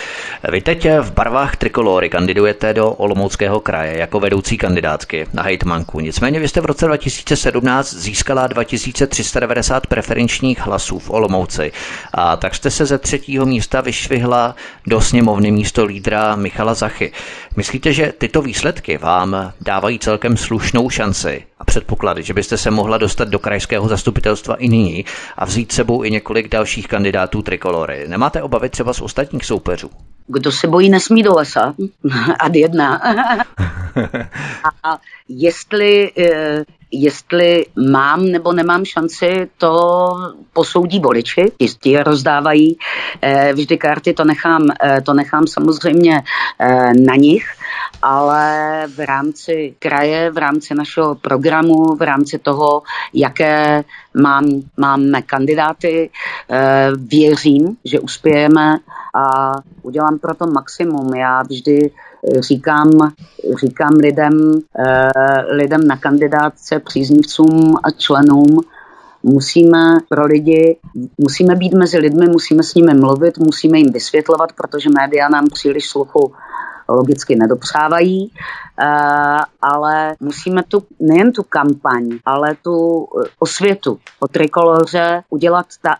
Vy teď v barvách trikolory kandidujete do Olomouckého kraje jako vedoucí kandidátky na hejtmanku. Nicméně vy jste v roce 2017 získala 2390 preferenčních hlasů v Olomouci a tak jste se ze třetího místa vyšvihla do sněmovny místo lídra Michala Zachy. Myslíte, že tyto výsledky vám dávají celkem slušnou šanci a předpoklady, že byste se mohla dostat do krajského zastupitelstva i nyní a vzít sebou i několik dalších kandidátů trikolory. Nemáte obavy třeba z ostatních soupeřů? Kdo se bojí, nesmí do lesa. Ad jedna. a jestli, eh, jestli mám nebo nemám šanci, to posoudí voliči. Jistě je rozdávají eh, vždy karty, to nechám, eh, to nechám samozřejmě na nich ale v rámci kraje, v rámci našeho programu, v rámci toho, jaké mám, máme kandidáty, eh, věřím, že uspějeme a udělám pro to maximum. Já vždy říkám, říkám lidem, eh, lidem na kandidátce, příznivcům a členům, musíme pro lidi, musíme být mezi lidmi, musíme s nimi mluvit, musíme jim vysvětlovat, protože média nám příliš sluchu logicky nedopřávají, ale musíme tu nejen tu kampaň, ale tu osvětu o trikoloře udělat ta,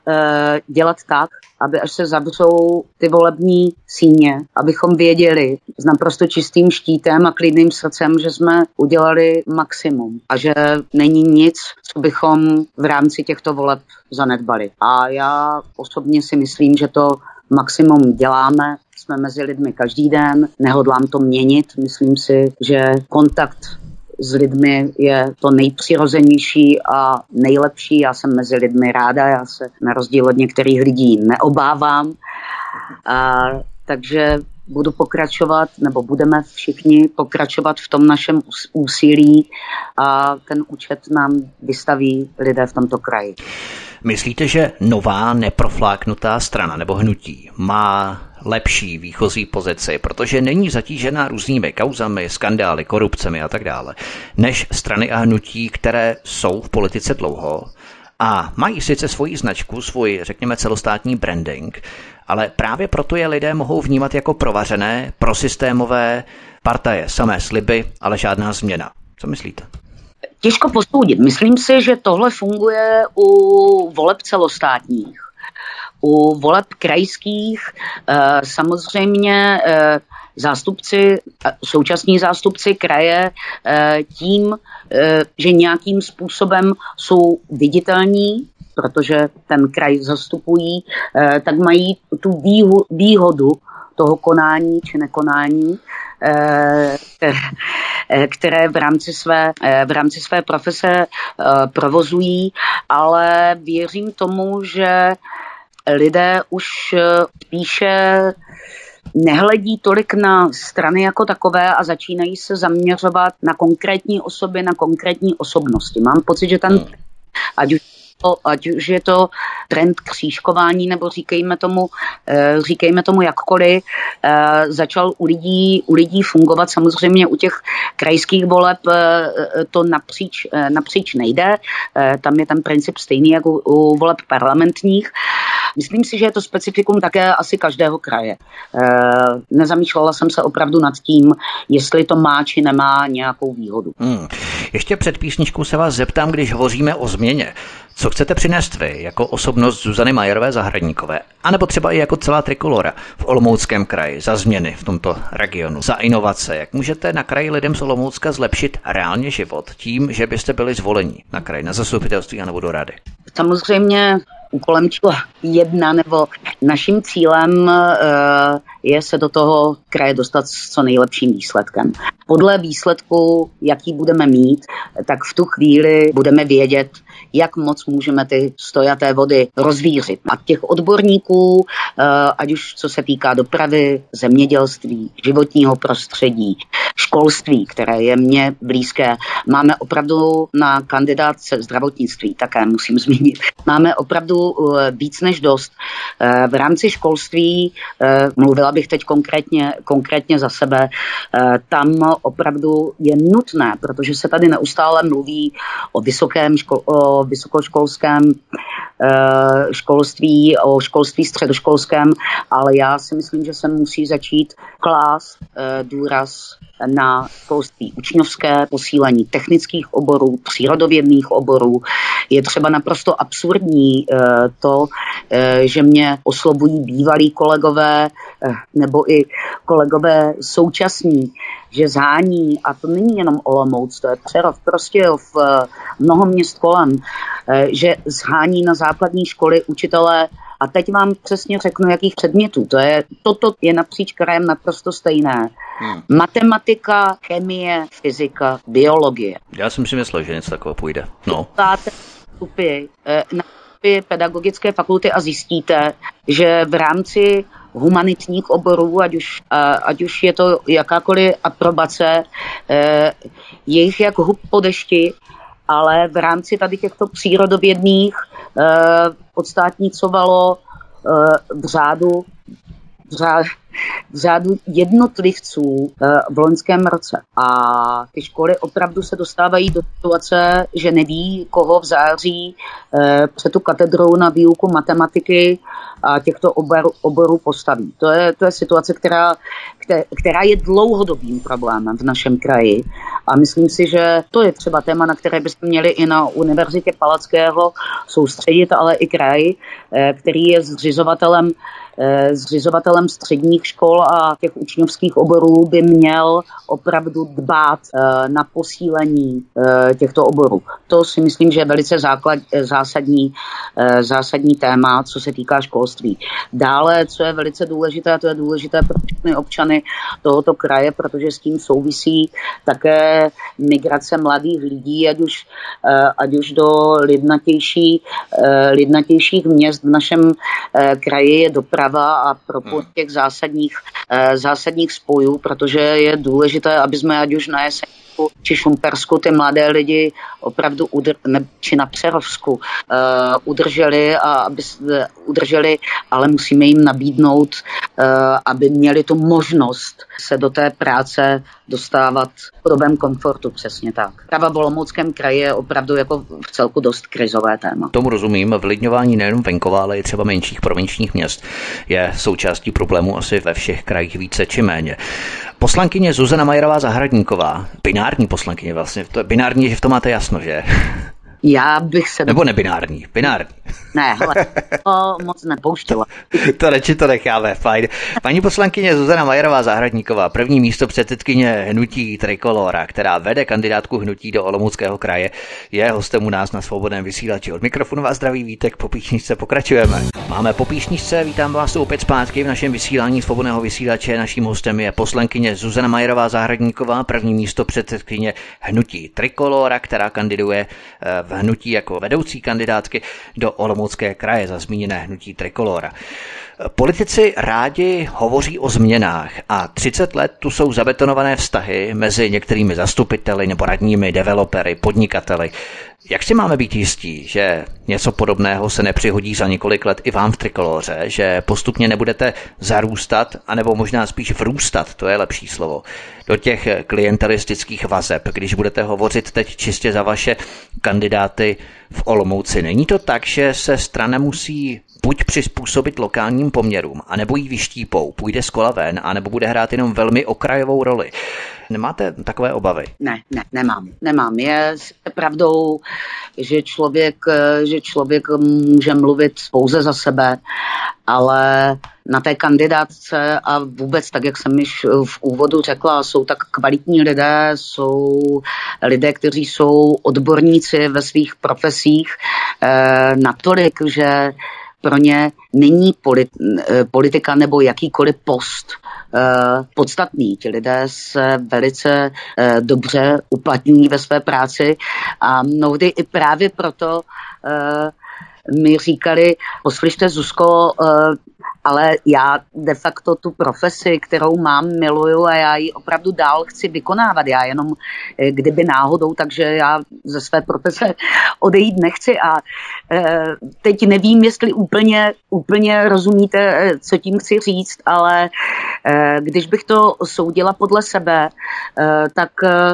dělat tak, aby až se zavřou ty volební síně, abychom věděli s naprosto čistým štítem a klidným srdcem, že jsme udělali maximum a že není nic, co bychom v rámci těchto voleb zanedbali. A já osobně si myslím, že to maximum děláme, jsme mezi lidmi každý den, nehodlám to měnit, myslím si, že kontakt s lidmi je to nejpřirozenější a nejlepší. Já jsem mezi lidmi ráda, já se na rozdíl od některých lidí neobávám. A, takže budu pokračovat, nebo budeme všichni pokračovat v tom našem úsilí a ten účet nám vystaví lidé v tomto kraji. Myslíte, že nová neprofláknutá strana nebo hnutí má lepší výchozí pozici, protože není zatížená různými kauzami, skandály, korupcemi a tak dále, než strany a hnutí, které jsou v politice dlouho a mají sice svoji značku, svůj, řekněme, celostátní branding, ale právě proto je lidé mohou vnímat jako provařené, prosystémové partaje, samé sliby, ale žádná změna. Co myslíte? Těžko posoudit. Myslím si, že tohle funguje u voleb celostátních. U voleb krajských eh, samozřejmě eh, zástupci, eh, současní zástupci kraje tím, že nějakým způsobem jsou viditelní, protože ten kraj zastupují, tak mají tu výhodu toho konání či nekonání, které v rámci své, v rámci své profese provozují, ale věřím tomu, že lidé už eh, spíše nehledí tolik na strany jako takové a začínají se zaměřovat na konkrétní osoby, na konkrétní osobnosti. Mám pocit, že ten, hmm. ať už ať už je to trend křížkování, nebo říkejme tomu, eh, říkejme tomu jakkoliv, eh, začal u lidí, u lidí fungovat. Samozřejmě u těch krajských voleb eh, to napříč, napříč nejde. Tam je ten princip stejný jako u voleb parlamentních. Myslím si, že je to specifikum také asi každého kraje. Nezamýšlela jsem se opravdu nad tím, jestli to má či nemá nějakou výhodu. Hmm. Ještě před písničkou se vás zeptám, když hovoříme o změně. Co chcete přinést vy jako osobnost Zuzany Majerové Zahradníkové, anebo třeba i jako celá trikolora v Olomouckém kraji za změny v tomto regionu, za inovace? Jak můžete na kraji lidem z Olomoucka zlepšit reálně život tím, že byste byli zvoleni na kraji, na zastupitelství nebo do rady? Samozřejmě úkolem číslo jedna nebo naším cílem eh, je se do toho kraje dostat s co nejlepším výsledkem. Podle výsledku, jaký budeme mít, tak v tu chvíli budeme vědět, jak moc můžeme ty stojaté vody rozvířit. A těch odborníků, eh, ať už co se týká dopravy, zemědělství, životního prostředí, školství, které je mně blízké, máme opravdu na kandidátce zdravotnictví, také musím zmínit, máme opravdu eh, víc než dost. Eh, v rámci školství, mluvila bych teď konkrétně, konkrétně za sebe, tam opravdu je nutné, protože se tady neustále mluví o vysokém ško- o vysokoškolském eh, školství, o školství středoškolském, ale já si myslím, že se musí začít klást eh, důraz na školství učňovské, posílení technických oborů, přírodovědných oborů. Je třeba naprosto absurdní eh, to, že mě oslovují bývalí kolegové nebo i kolegové současní, že zhání, a to není jenom Olomouc, to je Přerov, prostě v mnoho měst kolem, eh, že zhání na základní školy učitelé a teď vám přesně řeknu, jakých předmětů. To je, toto je napříč krajem naprosto stejné. Hmm. Matematika, chemie, fyzika, biologie. Já jsem si myslel, že něco takového půjde. No. Vstupy, eh, na pedagogické fakulty a zjistíte, že v rámci humanitních oborů, ať už, ať už je to jakákoliv aprobace, eh, je jich jak hub po dešti, ale v rámci tady těchto přírodovědných eh, odstátnicovalo eh, v řádu řádu jednotlivců eh, v loňském roce. A ty školy opravdu se dostávají do situace, že neví, koho v září eh, před tu katedrou na výuku matematiky a těchto oborů, oborů postaví. To je, to je situace, která, která je dlouhodobým problémem v našem kraji. A myslím si, že to je třeba téma, na které bychom měli i na Univerzitě Palackého soustředit, ale i kraj, eh, který je zřizovatelem zřizovatelem středních škol a těch učňovských oborů by měl opravdu dbát eh, na posílení eh, těchto oborů. To si myslím, že je velice základ, zásadní, zásadní téma, co se týká školství. Dále, co je velice důležité, to je důležité pro všechny občany tohoto kraje, protože s tím souvisí také migrace mladých lidí, ať už, ať už do lidnatější, lidnatějších měst v našem kraji je doprava doprava a propojení hmm. těch zásadních, eh, zásadních spojů, protože je důležité, aby jsme ať už na jeseň či Šumpersku ty mladé lidi opravdu udr, ne, či na Přerovsku uh, udrželi a aby udrželi, ale musíme jim nabídnout, uh, aby měli tu možnost se do té práce dostávat v podobém komfortu, přesně tak. Prava v Olomouckém kraji je opravdu jako v celku dost krizové téma. Tomu rozumím, vlidňování nejen venková, ale i třeba menších provinčních měst je součástí problému asi ve všech krajích více či méně. Poslankyně Zuzana Majerová Zahradníková, binární poslankyně vlastně, to, binární, že v tom máte jasno, že? Já bych se... Nebo nebinární, binární. Ne, hele, to moc nepouštěla. to radši to necháme, fajn. Paní poslankyně Zuzana Majerová Zahradníková, první místo předsedkyně hnutí Trikolora, která vede kandidátku hnutí do Olomouckého kraje, je hostem u nás na svobodném vysílači. Od mikrofonu vás zdraví Vítek, po píšničce pokračujeme. Máme po píšničce, vítám vás opět zpátky v našem vysílání svobodného vysílače. Naším hostem je poslankyně Zuzana Majerová Zahradníková, první místo předsedkyně hnutí Trikolora, která kandiduje v v hnutí jako vedoucí kandidátky do Olomoucké kraje za zmíněné hnutí Trikolora. Politici rádi hovoří o změnách a 30 let tu jsou zabetonované vztahy mezi některými zastupiteli nebo radními, developery, podnikateli. Jak si máme být jistí, že něco podobného se nepřihodí za několik let i vám v trikoloře, že postupně nebudete zarůstat, anebo možná spíš vrůstat, to je lepší slovo, do těch klientelistických vazeb, když budete hovořit teď čistě za vaše kandidáty v Olomouci. Není to tak, že se strana musí buď přizpůsobit lokálním poměrům, anebo ji vyštípou, půjde z kola ven, anebo bude hrát jenom velmi okrajovou roli. Nemáte takové obavy? Ne, ne, nemám. Nemám. Je pravdou, že člověk, že člověk může mluvit pouze za sebe, ale na té kandidátce a vůbec, tak jak jsem již v úvodu řekla, jsou tak kvalitní lidé, jsou lidé, kteří jsou odborníci ve svých profesích eh, natolik, že pro ně není eh, politika nebo jakýkoliv post eh, podstatný. Ti lidé se velice eh, dobře uplatňují ve své práci a mnohdy i právě proto mi říkali, poslyšte Zuzko, ale já de facto tu profesi, kterou mám, miluju a já ji opravdu dál chci vykonávat. Já jenom, eh, kdyby náhodou, takže já ze své profese odejít nechci a eh, teď nevím, jestli úplně, úplně rozumíte, eh, co tím chci říct, ale když bych to soudila podle sebe, tak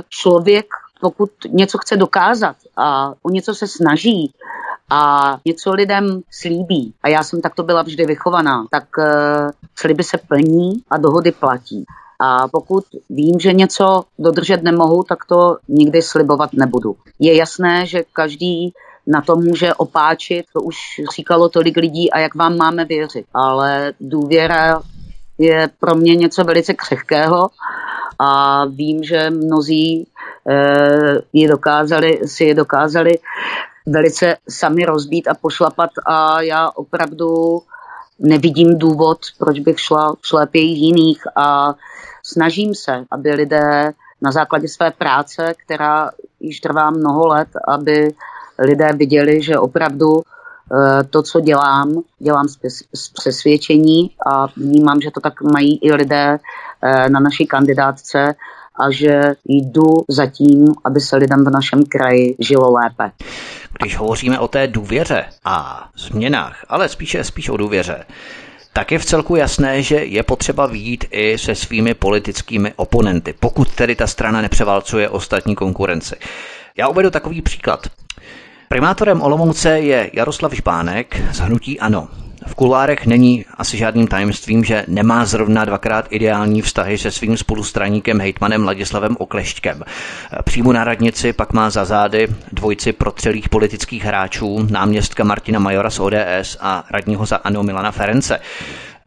člověk pokud něco chce dokázat a o něco se snaží, a něco lidem slíbí, a já jsem takto byla vždy vychovaná, tak uh, sliby se plní a dohody platí. A pokud vím, že něco dodržet nemohu, tak to nikdy slibovat nebudu. Je jasné, že každý na to může opáčit, to už říkalo tolik lidí a jak vám máme věřit. Ale důvěra je pro mě něco velice křehkého a vím, že mnozí eh, je dokázali, si je dokázali velice sami rozbít a pošlapat a já opravdu nevidím důvod, proč bych šla v šlépějích jiných a snažím se, aby lidé na základě své práce, která již trvá mnoho let, aby lidé viděli, že opravdu eh, to, co dělám, dělám z přesvědčení a vnímám, že to tak mají i lidé eh, na naší kandidátce a že jdu za tím, aby se lidem v našem kraji žilo lépe. Když hovoříme o té důvěře a změnách, ale spíše spíš o důvěře, tak je v celku jasné, že je potřeba výjít i se svými politickými oponenty, pokud tedy ta strana nepřevalcuje ostatní konkurenci. Já uvedu takový příklad. Primátorem Olomouce je Jaroslav Žbánek z Hnutí Ano. V kulárech není asi žádným tajemstvím, že nemá zrovna dvakrát ideální vztahy se svým spolustraníkem hejtmanem Ladislavem Oklešťkem. Přímo na radnici pak má za zády dvojci protřelých politických hráčů, náměstka Martina Majora z ODS a radního za ANO Milana Ference.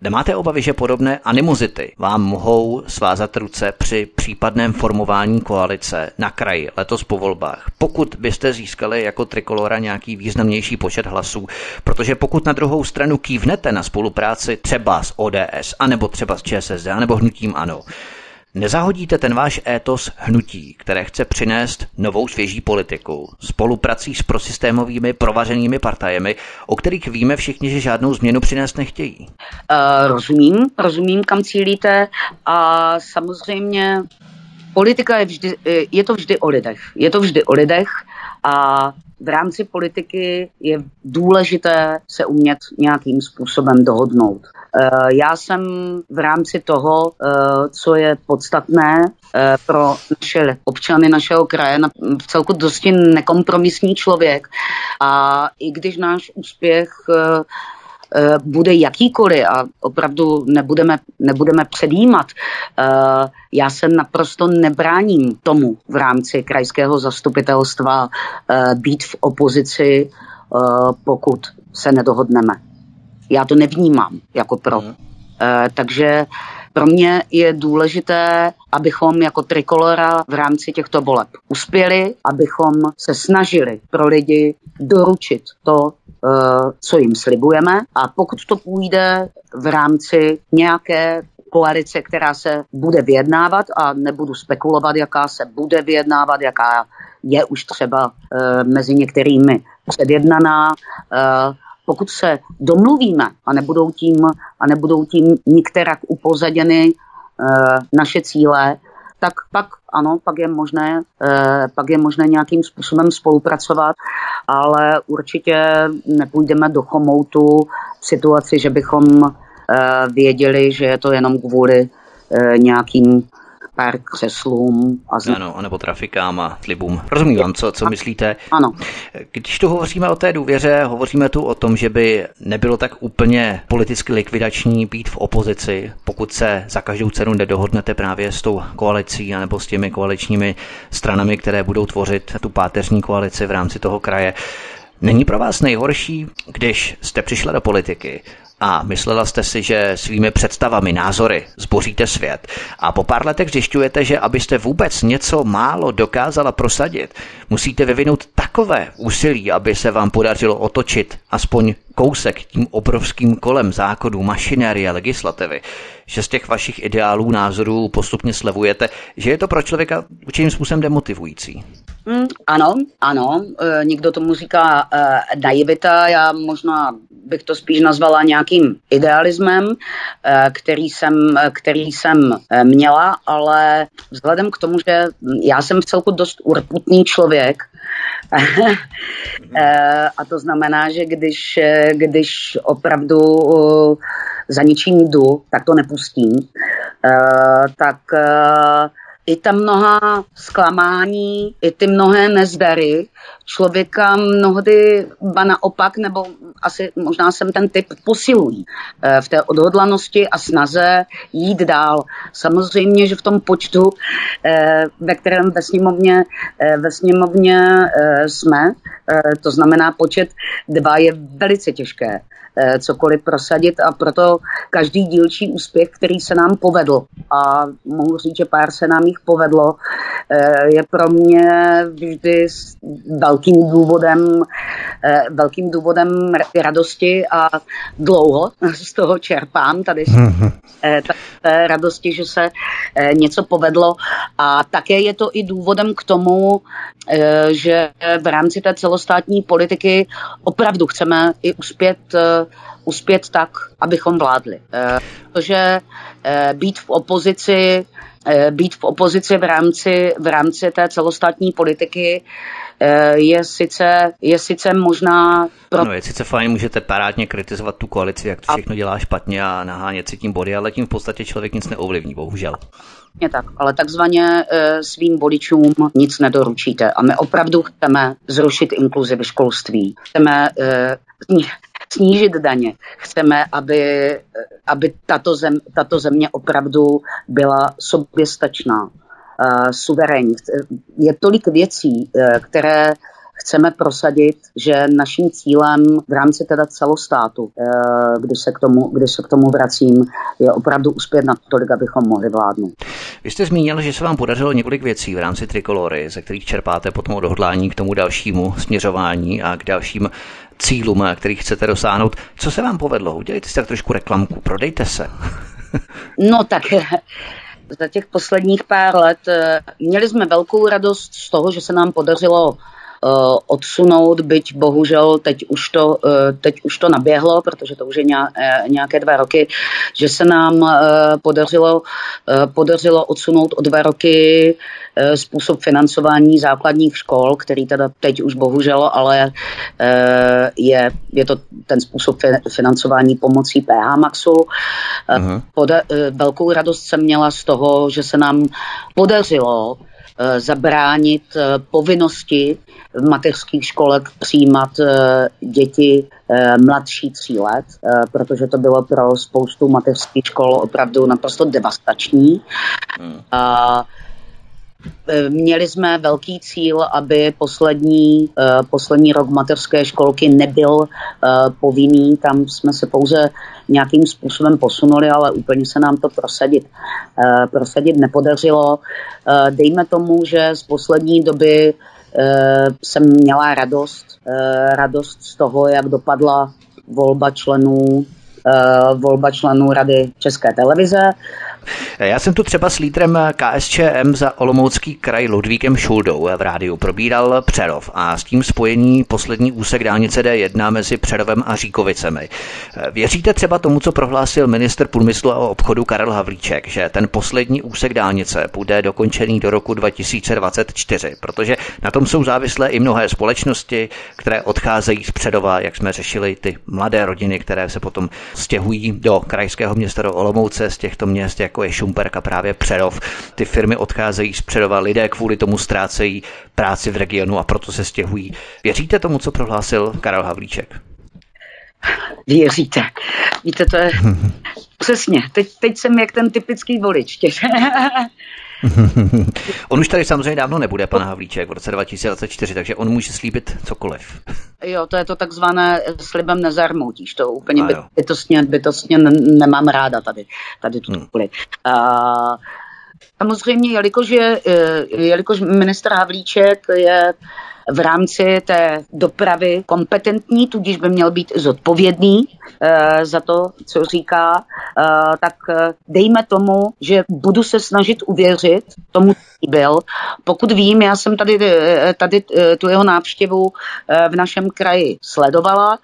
Nemáte obavy, že podobné animozity vám mohou svázat ruce při případném formování koalice na kraji letos po volbách, pokud byste získali jako trikolora nějaký významnější počet hlasů, protože pokud na druhou stranu kývnete na spolupráci třeba s ODS, anebo třeba s ČSSD, anebo hnutím ANO, Nezahodíte ten váš étos hnutí, které chce přinést novou svěží politiku, spoluprací s prosystémovými provařenými partajemi, o kterých víme všichni, že žádnou změnu přinést nechtějí? Uh, rozumím, rozumím, kam cílíte a samozřejmě politika je vždy, je to vždy o lidech. Je to vždy o lidech a v rámci politiky je důležité se umět nějakým způsobem dohodnout. Eh, já jsem v rámci toho, eh, co je podstatné eh, pro naše občany našeho kraje, v celku dosti nekompromisní člověk. A i když náš úspěch bude jakýkoliv a opravdu nebudeme, nebudeme předjímat. Já se naprosto nebráním tomu v rámci krajského zastupitelstva být v opozici, pokud se nedohodneme. Já to nevnímám jako pro. Mm. E, takže pro mě je důležité, abychom jako trikolora v rámci těchto voleb uspěli, abychom se snažili pro lidi doručit to, co jim slibujeme. A pokud to půjde v rámci nějaké koalice, která se bude vyjednávat a nebudu spekulovat, jaká se bude vyjednávat, jaká je už třeba e, mezi některými předjednaná, e, pokud se domluvíme a nebudou tím, a nebudou tím nikterak upozaděny e, naše cíle, tak pak ano, pak je možné, e, pak je možné nějakým způsobem spolupracovat, ale určitě nepůjdeme do chomoutu v situaci, že bychom e, věděli, že je to jenom kvůli e, nějakým pár křeslům. A z... Ano, anebo trafikám a slibům. Rozumím vám, co, co myslíte. Ano. Když tu hovoříme o té důvěře, hovoříme tu o tom, že by nebylo tak úplně politicky likvidační být v opozici, pokud se za každou cenu nedohodnete právě s tou koalicí anebo s těmi koaličními stranami, které budou tvořit tu páteřní koalici v rámci toho kraje. Není pro vás nejhorší, když jste přišla do politiky a myslela jste si, že svými představami, názory zboříte svět. A po pár letech zjišťujete, že abyste vůbec něco málo dokázala prosadit, musíte vyvinout takové úsilí, aby se vám podařilo otočit aspoň kousek tím obrovským kolem zákonů, mašinérie, legislativy, že z těch vašich ideálů, názorů postupně slevujete, že je to pro člověka určitým způsobem demotivující. Mm, ano, ano, e, někdo tomu říká e, naivita, já možná bych to spíš nazvala nějakým idealismem, e, který jsem, který jsem e, měla, ale vzhledem k tomu, že já jsem v celku dost urputný člověk, e, a to znamená, že když, když opravdu za ničím jdu, tak to nepustím, tak i ta mnoha zklamání, i ty mnohé nezdary člověka mnohdy ba naopak, nebo asi možná jsem ten typ posilují eh, v té odhodlanosti a snaze jít dál. Samozřejmě, že v tom počtu, eh, ve kterém ve sněmovně, eh, ve sněmovně jsme, to znamená počet dva, je velice těžké cokoliv prosadit a proto každý dílčí úspěch, který se nám povedl, a mohu říct, že pár se nám jich povedlo, je pro mě vždy velkým důvodem, eh, velkým důvodem radosti a dlouho z toho čerpám tady eh, té radosti, že se eh, něco povedlo. A také je to i důvodem k tomu, že v rámci té celostátní politiky opravdu chceme i uspět, uspět tak, abychom vládli. Protože být v opozici být v opozici v rámci, v rámci té celostátní politiky je sice, je sice možná... Pro... No je sice fajn, můžete parádně kritizovat tu koalici, jak to všechno dělá špatně a nahánět si tím body, ale tím v podstatě člověk nic neovlivní, bohužel. Přesně tak, ale takzvaně svým voličům nic nedoručíte. A my opravdu chceme zrušit inkluzi ve školství. Chceme snížit daně. Chceme, aby, aby tato, zem, tato země opravdu byla soběstačná, e, suverénní. Je tolik věcí, e, které chceme prosadit, že naším cílem v rámci teda celostátu, eh, když se k tomu, když se k tomu vracím, je opravdu uspět na tolik, abychom mohli vládnout. Vy jste zmínil, že se vám podařilo několik věcí v rámci trikolory, ze kterých čerpáte potom odhodlání k tomu dalšímu směřování a k dalším cílům, kterých chcete dosáhnout. Co se vám povedlo? Udělejte si tak trošku reklamku, prodejte se. no tak za těch posledních pár let eh, měli jsme velkou radost z toho, že se nám podařilo odsunout, byť bohužel teď už to, eh, teď už to naběhlo, protože to už je eh, nějaké dva roky, že se nám podařilo, podařilo odsunout o dva roky způsob financování základních škol, který teda teď už bohužel, ale je, je to ten způsob financování pomocí PH Maxu. Poda, velkou radost jsem měla z toho, že se nám podařilo Eh, zabránit eh, povinnosti v mateřských školek přijímat eh, děti mladší tří let, protože to bylo pro spoustu mateřských škol opravdu naprosto devastační. Hmm. A Měli jsme velký cíl, aby poslední, poslední rok mateřské školky nebyl povinný. Tam jsme se pouze nějakým způsobem posunuli, ale úplně se nám to prosadit, prosadit nepodařilo. Dejme tomu, že z poslední doby jsem měla radost, radost z toho, jak dopadla volba členů volba členů Rady České televize. Já jsem tu třeba s lídrem KSČM za Olomoucký kraj Ludvíkem Šuldou v rádiu probíral Přerov a s tím spojení poslední úsek dálnice D1 mezi Přerovem a Říkovicemi. Věříte třeba tomu, co prohlásil minister průmyslu a obchodu Karel Havlíček, že ten poslední úsek dálnice bude dokončený do roku 2024, protože na tom jsou závislé i mnohé společnosti, které odcházejí z Přerova, jak jsme řešili ty mladé rodiny, které se potom stěhují do krajského města do Olomouce z těchto měst, jako je Šumperk a právě Přerov. Ty firmy odcházejí z Přerova, lidé kvůli tomu ztrácejí práci v regionu a proto se stěhují. Věříte tomu, co prohlásil Karel Havlíček? Věříte. Víte, to je přesně. Teď, teď jsem jak ten typický volič. on už tady samozřejmě dávno nebude, pan Havlíček, v roce 2024, takže on může slíbit cokoliv. Jo, to je to takzvané slibem nezarmoutíš, to úplně by, bytostně, bytostně nemám ráda tady, tady tu hmm. Uh, samozřejmě, jelikož, je, eh, jelikož ministr Havlíček je v rámci té dopravy kompetentní, tudíž by měl být zodpovědný e, za to, co říká, e, tak dejme tomu, že budu se snažit uvěřit tomu, byl. Pokud vím, já jsem tady, tady tu jeho návštěvu v našem kraji sledovala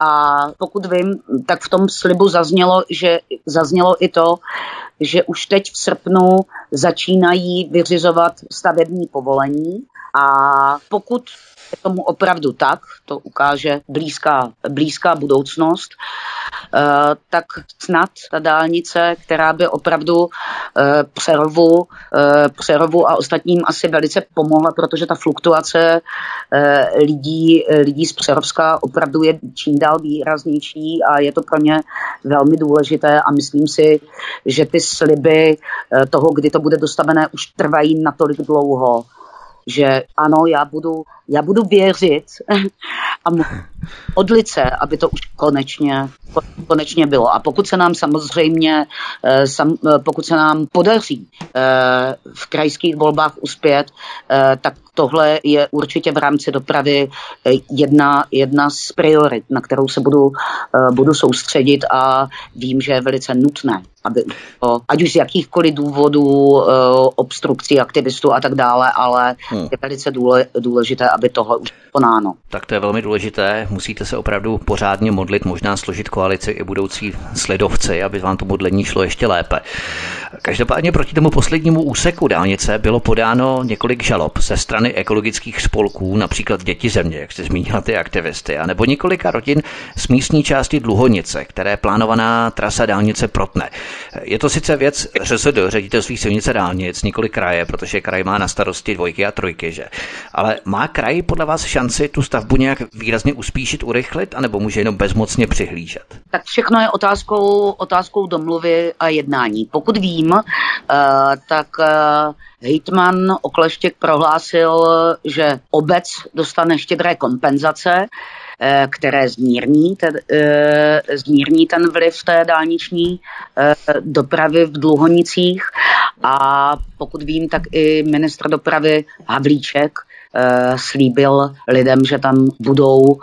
a pokud vím, tak v tom slibu zaznělo, že zaznělo i to, že už teď v srpnu začínají vyřizovat stavební povolení. A pokud je tomu opravdu tak, to ukáže blízká, blízká budoucnost, tak snad ta dálnice, která by opravdu eh, Přerovu, eh, Přerovu a ostatním asi velice pomohla, protože ta fluktuace lidí, lidí z Přerovska opravdu je čím dál výraznější a je to pro ně velmi důležité a myslím si, že ty sliby toho, kdy to bude dostavené, už trvají natolik dlouho, že ano, já budu, já budu věřit a odlit se, aby to už konečně, konečně bylo. A pokud se nám samozřejmě, eh, eh, pokud se nám podaří eh, v krajských volbách uspět, tak tohle je určitě v rámci dopravy jedna, jedna z priorit, na kterou se budu, budu soustředit a vím, že je velice nutné aby, ať už z jakýchkoliv důvodů, obstrukcí aktivistů a tak dále, ale hmm. je velice důležité, aby tohle už konáno. Tak to je velmi důležité musíte se opravdu pořádně modlit, možná složit koalici i budoucí sledovci, aby vám to modlení šlo ještě lépe. Každopádně proti tomu poslednímu úseku dálnice bylo podáno několik žalob ze strany ekologických spolků, například Děti země, jak jste zmínila ty aktivisty, anebo několika rodin z místní části Dluhonice, které plánovaná trasa dálnice protne. Je to sice věc ŘSD, ředitelství silnice dálnic, nikoli kraje, protože kraj má na starosti dvojky a trojky, že? Ale má kraj podle vás šanci tu stavbu nějak výrazně uspíšit, urychlit, anebo může jenom bezmocně přihlížet? Tak všechno je otázkou, otázkou domluvy a jednání. Pokud vím, uh, tak uh, Hejtman Okleštěk prohlásil, že obec dostane štědré kompenzace, eh, které zmírní ten, zmírní ten vliv té dálniční dopravy v Dluhonicích. A pokud vím, tak i ministr dopravy Havlíček slíbil lidem, že tam budou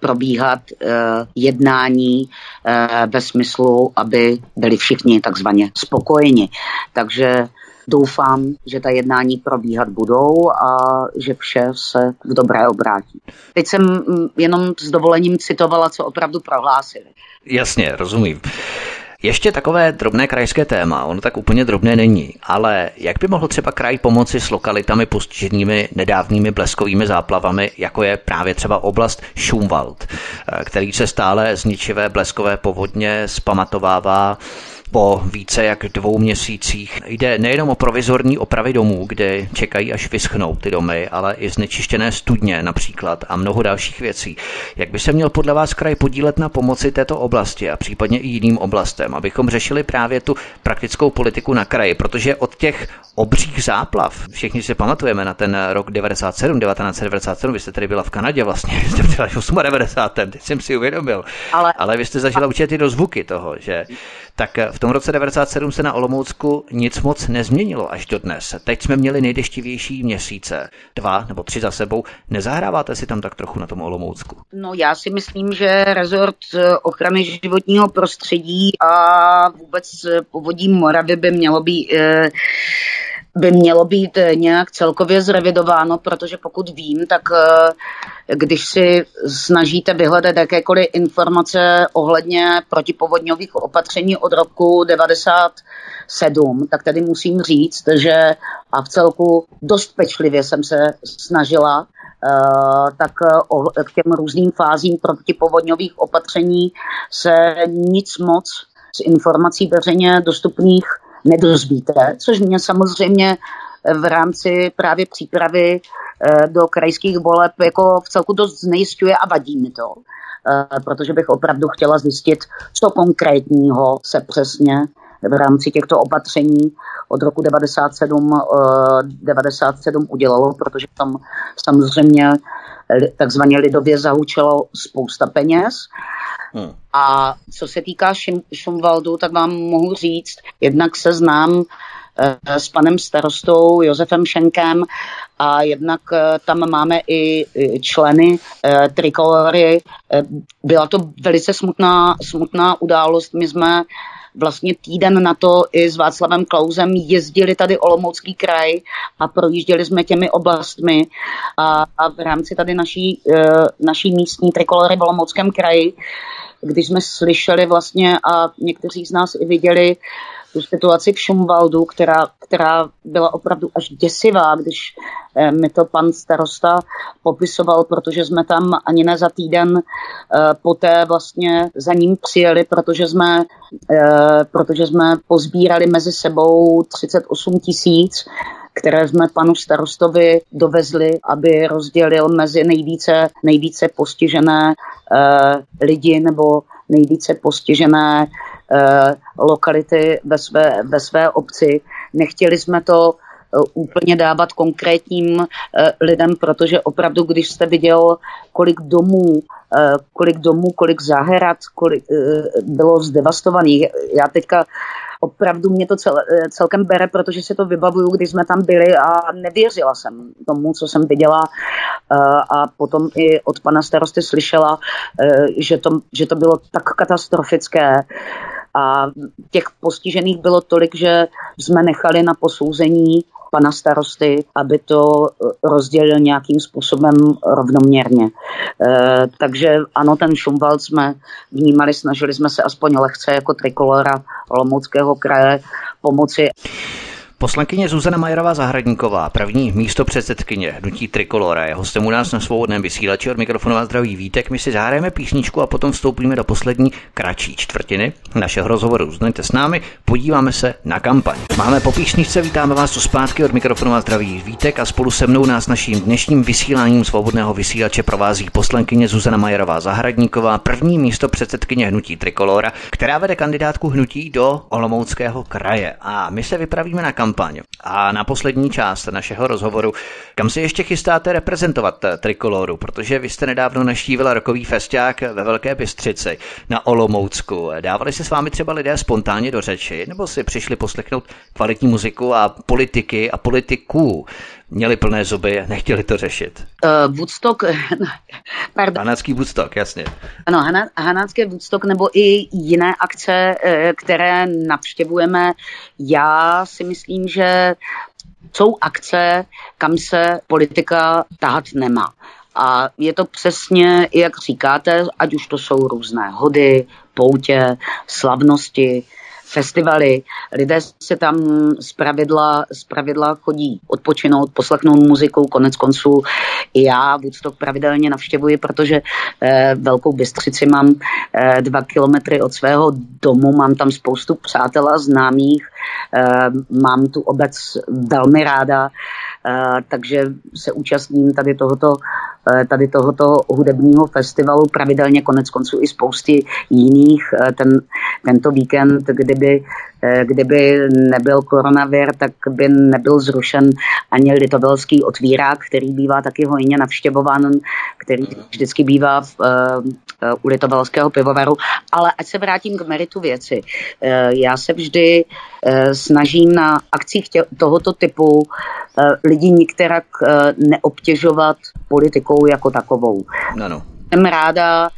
probíhat jednání ve smyslu, aby byli všichni takzvaně spokojeni. Takže doufám, že ta jednání probíhat budou a že vše se v dobré obrátí. Teď jsem mm, jenom s dovolením citovala, co opravdu prohlásili. Jasně, rozumím. Ještě takové drobné krajské téma, ono tak úplně drobné není, ale jak by mohl třeba kraj pomoci s lokalitami postiženými nedávnými bleskovými záplavami, jako je právě třeba oblast Šumwald, který se stále zničivé bleskové povodně zpamatovává po více jak dvou měsících. Jde nejenom o provizorní opravy domů, kde čekají až vyschnou ty domy, ale i znečištěné studně například a mnoho dalších věcí. Jak by se měl podle vás kraj podílet na pomoci této oblasti a případně i jiným oblastem, abychom řešili právě tu praktickou politiku na kraji, protože od těch obřích záplav, všichni si pamatujeme na ten rok 97, 1997, vy jste tady byla v Kanadě vlastně, jste byla v 98. teď jsem si uvědomil, ale, ale vy jste zažila určitě ty dozvuky toho, že tak v tom roce 97 se na Olomoucku nic moc nezměnilo až do dnes. Teď jsme měli nejdeštivější měsíce, dva nebo tři za sebou. Nezahráváte si tam tak trochu na tom Olomoucku? No já si myslím, že rezort ochrany životního prostředí a vůbec povodí Moravy by mělo být eh, by mělo být eh, nějak celkově zrevidováno, protože pokud vím, tak eh, když si snažíte vyhledat jakékoliv informace ohledně protipovodňových opatření od roku 97, tak tady musím říct, že a v celku dost pečlivě jsem se snažila Uh, tak k těm různým fázím protipovodňových opatření se nic moc z informací veřejně dostupných nedozvíte, což mě samozřejmě v rámci právě přípravy eh, do krajských voleb jako v celku dost znejistuje a vadí mi to, eh, protože bych opravdu chtěla zjistit, co konkrétního se přesně v rámci těchto opatření od roku 97, 97 eh, udělalo, protože tam samozřejmě takzvaně lidově zahučelo spousta peněz. Hmm. A co se týká Šumvaldu, tak vám mohu říct, jednak se znám eh, s panem starostou Josefem Šenkem a jednak eh, tam máme i členy eh, trikolory. Byla to velice smutná, smutná událost. My jsme vlastně týden na to i s Václavem Klausem jezdili tady Olomoucký kraj a projížděli jsme těmi oblastmi a, a v rámci tady naší, naší místní trikolory v Olomouckém kraji když jsme slyšeli vlastně a někteří z nás i viděli tu situaci v Šumvaldu, která, která byla opravdu až děsivá, když eh, mi to pan starosta popisoval, protože jsme tam ani ne za týden eh, poté vlastně za ním přijeli, protože jsme, eh, protože jsme pozbírali mezi sebou 38 tisíc které jsme panu starostovi dovezli, aby rozdělil mezi nejvíce, nejvíce postižené uh, lidi nebo nejvíce postižené lokality ve své, ve své obci. Nechtěli jsme to eh, úplně dávat konkrétním lidem, protože opravdu, když jste viděl, kolik domů, kolik domů, kolik zahrad, kolik bylo zdevastovaných. Já teďka opravdu mě to cel, eh, celkem bere, protože si to vybavuju, když jsme tam byli a nevěřila jsem tomu, co jsem viděla eh, a potom i od pana starosty slyšela, eh, že to, že to bylo tak katastrofické. A těch postižených bylo tolik, že jsme nechali na posouzení pana starosty, aby to rozdělil nějakým způsobem rovnoměrně. E, takže ano, ten Šumwald jsme vnímali, snažili jsme se aspoň lehce jako trikolora Olomouckého kraje pomoci. Poslankyně Zuzana Majerová Zahradníková, první místo předsedkyně Hnutí Trikolora, je hostem u nás na svobodném vysílači od mikrofonu a zdraví Vítek. My si zahrajeme písničku a potom vstoupíme do poslední kratší čtvrtiny našeho rozhovoru. Zůstaňte s námi, podíváme se na kampaň. Máme po písničce, vítáme vás tu zpátky od mikrofonu a zdraví Vítek a spolu se mnou nás naším dnešním vysíláním svobodného vysílače provází poslankyně Zuzana Majerová Zahradníková, první místo předsedkyně Hnutí Trikolora, která vede kandidátku Hnutí do Olomouckého kraje. A my se vypravíme na kampaň kampaň. A na poslední část našeho rozhovoru, kam se ještě chystáte reprezentovat trikoloru, protože vy jste nedávno naštívila rokový festiák ve Velké Bystřici na Olomoucku. Dávali se s vámi třeba lidé spontánně do řeči, nebo si přišli poslechnout kvalitní muziku a politiky a politiků? Měli plné zuby, nechtěli to řešit. Uh, Woodstock, pardon. Hanácký Woodstock, jasně. Ano, Hana, Hanácký Woodstock nebo i jiné akce, eh, které navštěvujeme. Já si myslím, že jsou akce, kam se politika tahat nemá. A je to přesně, jak říkáte, ať už to jsou různé hody, poutě, slavnosti, festivaly. Lidé se tam z pravidla, z pravidla chodí odpočinout, poslechnout muziku, konec konců i já Woodstock pravidelně navštěvuji, protože eh, Velkou Bystřici mám eh, dva kilometry od svého domu, mám tam spoustu přátel a známých, eh, mám tu obec velmi ráda, eh, takže se účastním tady tohoto tady tohoto hudebního festivalu, pravidelně konec konců i spousty jiných. Eh, ten, tento víkend, kdyby, eh, kdyby nebyl koronavir, tak by nebyl zrušen ani litovelský otvírák, který bývá taky hojně navštěvován, který vždycky bývá v, u litovelského pivovaru. Ale ať se vrátím k meritu věci. Já se vždy snažím na akcích tě, tohoto typu lidi nikterak neobtěžovat politikou jako takovou. No, no. Jsem ráda,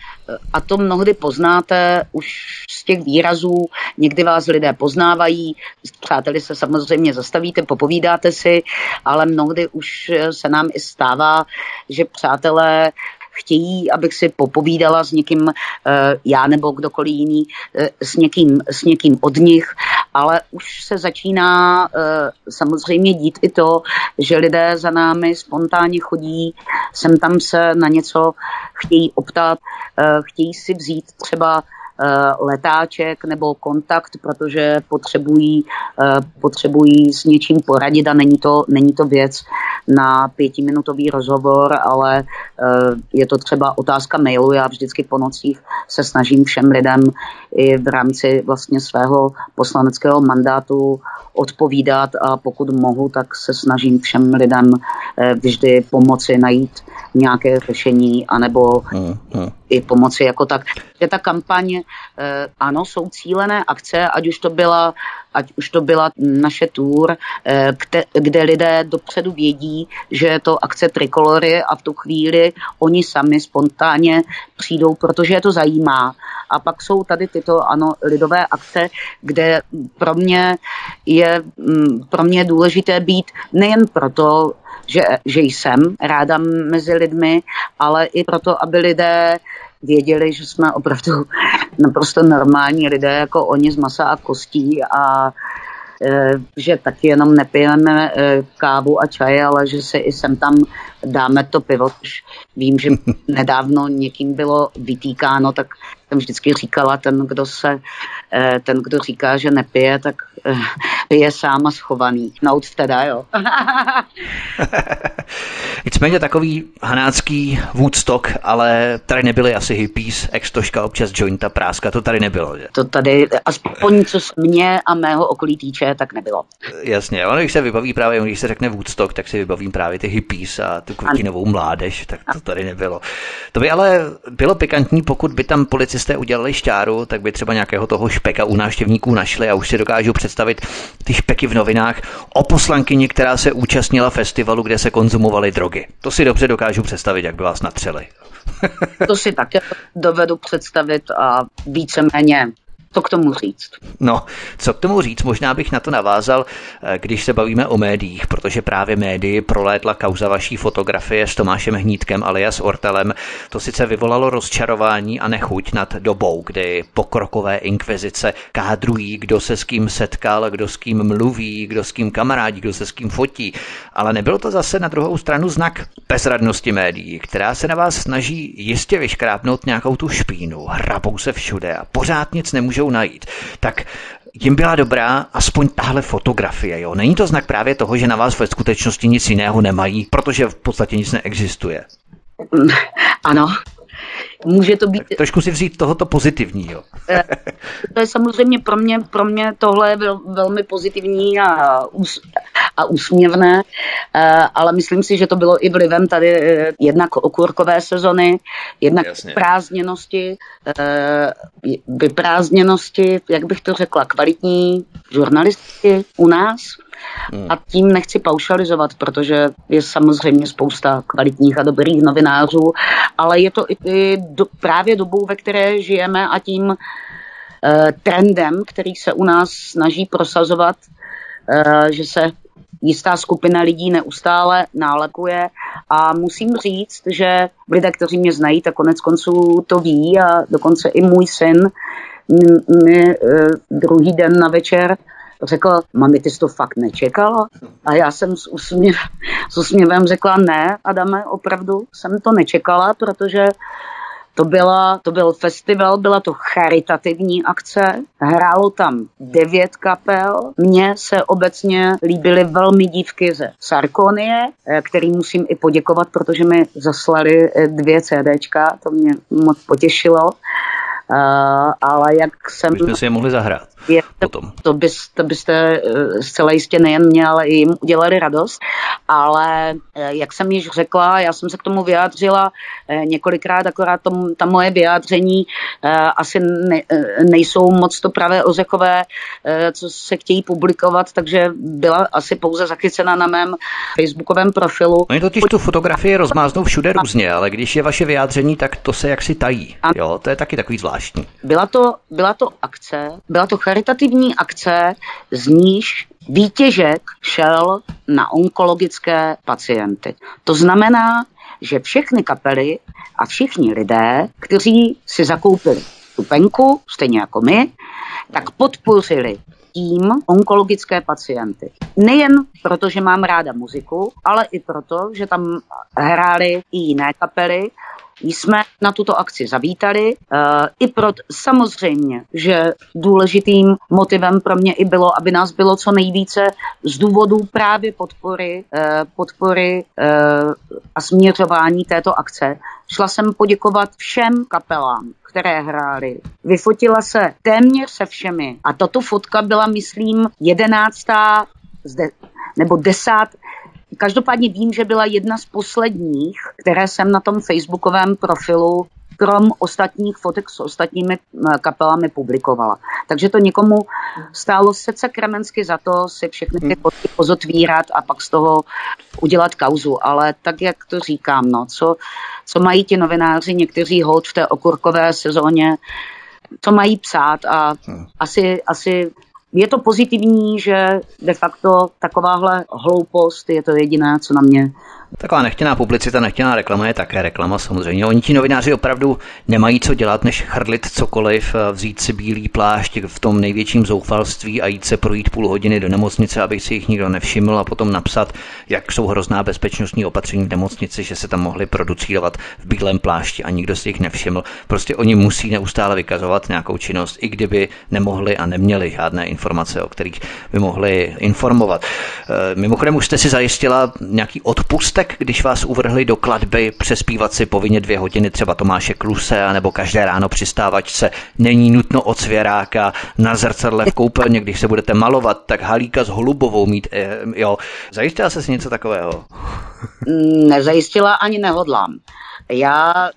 a to mnohdy poznáte už z těch výrazů, někdy vás lidé poznávají, přáteli se samozřejmě zastavíte, popovídáte si, ale mnohdy už se nám i stává, že přátelé chtějí, abych si popovídala s někým, eh, já nebo kdokoliv jiný, eh, s někým, s někým od nich, ale už se začíná eh, samozřejmě dít i to, že lidé za námi spontánně chodí, sem tam se na něco chtějí optat, chtějí si vzít třeba Eh, letáček nebo kontakt, protože potřebují, eh, potřebují s něčím poradit a není to, není to věc na pětiminutový rozhovor, ale eh, je to třeba otázka mailu. Já vždycky po nocích se snažím všem lidem i v rámci vlastně svého poslaneckého mandátu odpovídat a pokud mohu, tak se snažím všem lidem vždy pomoci najít nějaké řešení anebo hmm, hmm. i pomoci jako tak. Že ta kampaň, eh, ano, jsou cílené akce, ať už to byla ať už to byla naše tour, eh, kde, kde lidé dopředu vědí, že je to akce Trikolory a v tu chvíli oni sami spontánně přijdou, protože je to zajímá. A pak jsou tady tyto ano, lidové akce, kde pro mě je mm, pro mě důležité být nejen proto, že, že jsem ráda mezi lidmi, ale i proto, aby lidé věděli, že jsme opravdu naprosto normální lidé, jako oni z masa a kostí a e, že taky jenom nepijeme e, kávu a čaj, ale že se i sem tam dáme to pivo. Vím, že nedávno někým bylo vytýkáno, tak jsem vždycky říkala, ten, kdo se, ten, kdo říká, že nepije, tak je sám a schovaný. Nout teda, jo. Nicméně takový hanácký Woodstock, ale tady nebyly asi hippies, extoška, občas jointa, práska, to tady nebylo, že? To tady, aspoň co z mě a mého okolí týče, tak nebylo. Jasně, ono když se vybaví právě, když se řekne Woodstock, tak si vybavím právě ty hippies a tu květinovou mládež, tak to tady nebylo. To by ale bylo pikantní, pokud by tam policisté udělali šťáru, tak by třeba nějakého toho špeka u návštěvníků našli a už si dokážu představit ty špeky v novinách o poslankyni, která se účastnila festivalu, kde se konzumovaly drogy. To si dobře dokážu představit, jak by vás natřeli. to si také dovedu představit a víceméně co k tomu říct? No, co k tomu říct? Možná bych na to navázal, eh, když se bavíme o médiích, protože právě médii prolétla kauza vaší fotografie s Tomášem Hnítkem alias Ortelem. To sice vyvolalo rozčarování a nechuť nad dobou, kdy pokrokové inkvizice kádrují, kdo se s kým setkal, kdo s kým mluví, kdo s kým kamarádí, kdo se s kým fotí. Ale nebylo to zase na druhou stranu znak bezradnosti médií, která se na vás snaží jistě vyškrápnout nějakou tu špínu, hrabou se všude a pořád nic nemůžou najít. Tak jim byla dobrá aspoň tahle fotografie. Jo? Není to znak právě toho, že na vás ve skutečnosti nic jiného nemají, protože v podstatě nic neexistuje. Ano, může to být... Trošku si vzít tohoto pozitivního. Eh, to je samozřejmě pro mě, pro mě tohle je vel, velmi pozitivní a, ús, a úsměvné, eh, ale myslím si, že to bylo i vlivem tady eh, jednak okurkové sezony, jednak Jasně. prázdněnosti, vyprázdněnosti, jak bych to řekla, kvalitní žurnalistiky u nás, Hmm. A tím nechci paušalizovat, protože je samozřejmě spousta kvalitních a dobrých novinářů, ale je to i do, právě dobou, ve které žijeme a tím uh, trendem, který se u nás snaží prosazovat, uh, že se jistá skupina lidí neustále nálepuje a musím říct, že lidé, kteří mě znají, tak konec konců to ví a dokonce i můj syn mi uh, druhý den na večer řekl, mami, ty jsi to fakt nečekala? A já jsem s, úsměv, s úsměvem řekla, ne, Adame, opravdu jsem to nečekala, protože to, byla, to byl festival, byla to charitativní akce, hrálo tam devět kapel. Mně se obecně líbily velmi dívky ze Sarkonie, eh, který musím i poděkovat, protože mi zaslali eh, dvě CDčka, to mě moc potěšilo. Uh, ale jak jsem... My jsme si je mohli zahrát je, potom. To, bys, to byste eh, zcela jistě nejen mě, ale i jim udělali radost. Ale eh, jak jsem již řekla, já jsem se k tomu vyjádřila eh, několikrát, akorát tom, ta moje vyjádření asi ne, nejsou moc to pravé ozekové, co se chtějí publikovat, takže byla asi pouze zachycena na mém facebookovém profilu. Oni totiž tu fotografii rozmáznou všude různě, ale když je vaše vyjádření, tak to se jaksi tají. Jo, to je taky takový zvláštní. Byla to, byla to akce, byla to charitativní akce, z níž výtěžek šel na onkologické pacienty. To znamená, že všechny kapely a všichni lidé, kteří si zakoupili stupenku, stejně jako my, tak podpořili tím onkologické pacienty. Nejen proto, že mám ráda muziku, ale i proto, že tam hrály i jiné kapely jsme na tuto akci zavítali. Uh, I proto samozřejmě, že důležitým motivem pro mě i bylo, aby nás bylo co nejvíce z důvodu právě podpory, uh, podpory uh, a směřování této akce. Šla jsem poděkovat všem kapelám, které hrály. Vyfotila se téměř se všemi. A tato fotka byla, myslím, jedenáctá nebo desát, Každopádně vím, že byla jedna z posledních, které jsem na tom facebookovém profilu krom ostatních fotek s ostatními eh, kapelami publikovala. Takže to někomu stálo srdce kremensky za to si všechny ty hmm. fotky pozotvírat a pak z toho udělat kauzu. Ale tak, jak to říkám, no, co, co mají ti novináři, někteří hod v té okurkové sezóně, co mají psát a hmm. asi, asi je to pozitivní, že de facto takováhle hloupost je to jediné, co na mě Taková nechtěná publicita, nechtěná reklama je také reklama samozřejmě. Oni ti novináři opravdu nemají co dělat, než chrlit cokoliv, vzít si bílý plášť v tom největším zoufalství a jít se projít půl hodiny do nemocnice, aby si jich nikdo nevšiml a potom napsat, jak jsou hrozná bezpečnostní opatření v nemocnici, že se tam mohli producírovat v bílém plášti a nikdo si jich nevšiml. Prostě oni musí neustále vykazovat nějakou činnost, i kdyby nemohli a neměli žádné informace, o kterých by mohli informovat. E, mimochodem už jste si zajistila nějaký odpustek jak když vás uvrhli do kladby přespívat si povinně dvě hodiny třeba Tomáše Kluse, nebo každé ráno při stávačce není nutno od svěráka na zrcadle v koupelně, když se budete malovat, tak halíka s holubovou mít, eh, jo. Zajistila se si něco takového? Nezajistila ani nehodlám. Já,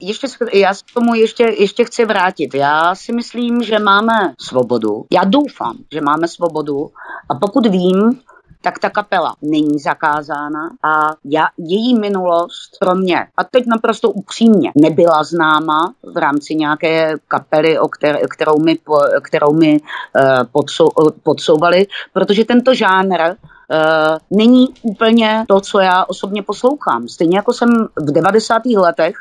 ještě, já se tomu ještě, ještě chci vrátit. Já si myslím, že máme svobodu. Já doufám, že máme svobodu. A pokud vím, tak ta kapela není zakázána a já, její minulost pro mě, a teď naprosto upřímně, nebyla známa v rámci nějaké kapely, o které, kterou mi, kterou mi uh, podsou, podsouvali, protože tento žánr uh, není úplně to, co já osobně poslouchám. Stejně jako jsem v 90. letech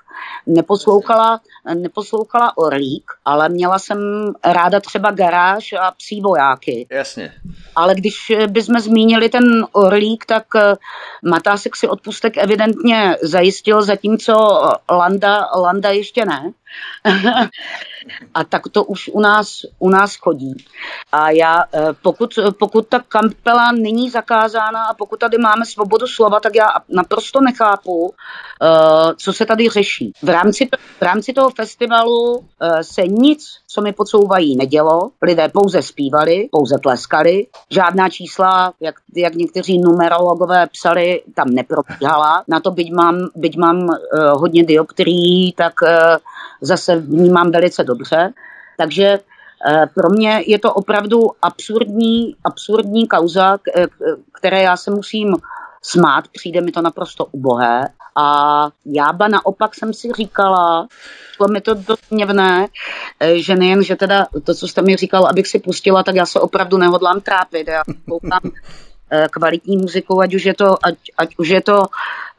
neposlouchala, neposlouchala Orlík, ale měla jsem ráda třeba garáž a psí vojáky. Jasně. Ale když bychom zmínili ten Orlík, tak eh, Matásek si odpustek evidentně zajistil, zatímco Landa, Landa ještě ne. a tak to už u nás, u nás chodí. A já, eh, pokud, pokud ta kampela není zakázána a pokud tady máme svobodu slova, tak já naprosto nechápu, eh, co se tady řeší. V rámci, v rámci toho festivalu eh, se nic, co mi podsouvají, nedělo. Lidé pouze zpívali, pouze tleskali. Žádná čísla, jak, jak někteří numerologové psali, tam neprobíhala. Na to, byť mám, byť mám hodně dioptrií, tak zase vnímám velice dobře. Takže eh, pro mě je to opravdu absurdní, absurdní kauza, eh, které já se musím smát, přijde mi to naprosto ubohé. A já ba naopak jsem si říkala, bylo mi to dost měvné, eh, že nejen, že teda to, co jste mi říkal, abych si pustila, tak já se opravdu nehodlám trápit. Já koukám kvalitní muziku, ať už je to, ať, ať už je to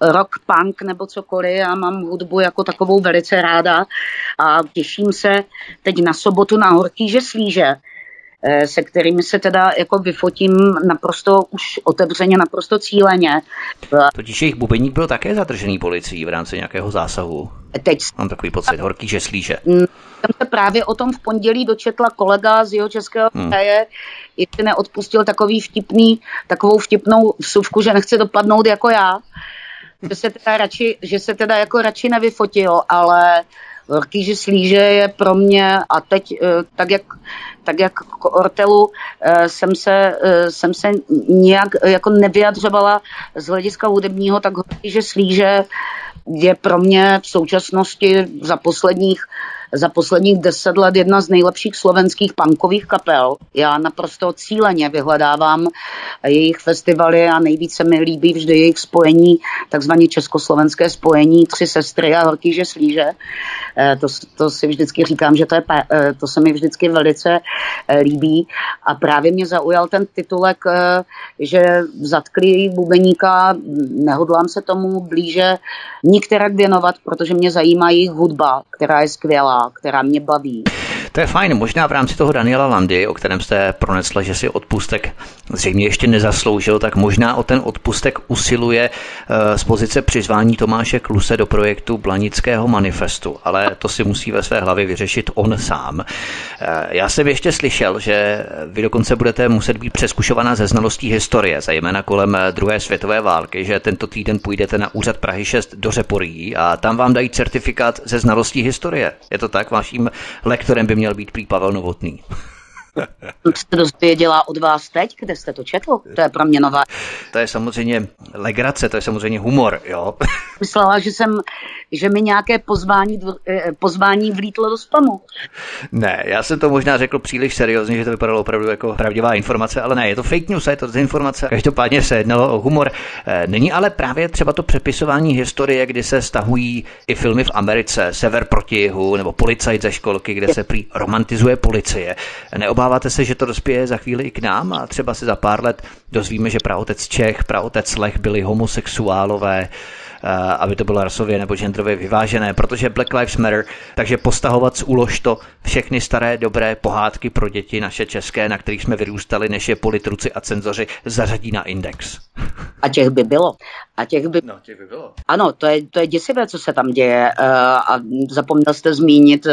rock, punk nebo cokoliv. Já mám hudbu jako takovou velice ráda a těším se teď na sobotu na Horký Žeslíže, eh, se kterými se teda jako vyfotím naprosto už otevřeně, naprosto cíleně. Totiž jejich bubeník byl také zadržený policií v rámci nějakého zásahu. Teď mám takový pocit, horký žeslíže. Mm, jsem se právě o tom v pondělí dočetla kolega z jeho českého hmm. kraje, jestli neodpustil takový vtipný, takovou vtipnou vsuvku, že nechce dopadnout jako já že se teda radši, že se teda jako radši nevyfotil, ale Velký že slíže je pro mě a teď eh, tak jak, tak jak k Ortelu eh, jsem se, eh, jsem se nějak jako nevyjadřovala z hlediska hudebního, tak že slíže je pro mě v současnosti za posledních za posledních deset let jedna z nejlepších slovenských punkových kapel. Já naprosto cíleně vyhledávám jejich festivaly a nejvíce mi líbí vždy jejich spojení, takzvané československé spojení Tři sestry a Horký že slíže. Eh, to, to si vždycky říkám, že to, je, eh, to se mi vždycky velice eh, líbí. A právě mě zaujal ten titulek, že zatkli bubeníka, nehodlám se tomu blíže nikterak věnovat, protože mě zajímá jejich hudba, která je skvělá která mě baví. To je fajn. Možná v rámci toho Daniela Landy, o kterém jste pronesla, že si odpustek zřejmě ještě nezasloužil, tak možná o ten odpustek usiluje eh, z pozice přizvání Tomáše Kluse do projektu Blanického manifestu, ale to si musí ve své hlavě vyřešit on sám. Eh, já jsem ještě slyšel, že vy dokonce budete muset být přeskušovaná ze znalostí historie, zejména kolem eh, druhé světové války, že tento týden půjdete na úřad Prahy 6 do Řeporí a tam vám dají certifikát ze znalostí historie. Je to tak? Vaším lektorem by měl být prý Pavel Novotný. Jste dozvěděla od vás teď, kde jste to četl? To je pro mě nová. To je samozřejmě legrace, to je samozřejmě humor, jo. Myslela, že jsem, že mi nějaké pozvání, eh, pozvání vlítlo do spamu. Ne, já jsem to možná řekl příliš seriózně, že to vypadalo opravdu jako pravdivá informace, ale ne, je to fake news, je to dezinformace. Každopádně se jednalo o humor. Eh, není ale právě třeba to přepisování historie, kdy se stahují i filmy v Americe, Sever proti jihu, nebo Policajt ze školky, kde se prý romantizuje policie. Neobáváte se, že to dospěje za chvíli i k nám a třeba se za pár let dozvíme, že praotec Čech, praotec Lech byli homosexuálové, Eh, aby to bylo rasově nebo genderově vyvážené, protože Black Lives Matter, takže postahovat z úlož to všechny staré dobré pohádky pro děti naše české, na kterých jsme vyrůstali, než je politruci a cenzoři zařadí na index. A těch by bylo. A těch by... No, těch by bylo. Ano, to je, to je děsivé, co se tam děje. Uh, a zapomněl jste zmínit uh,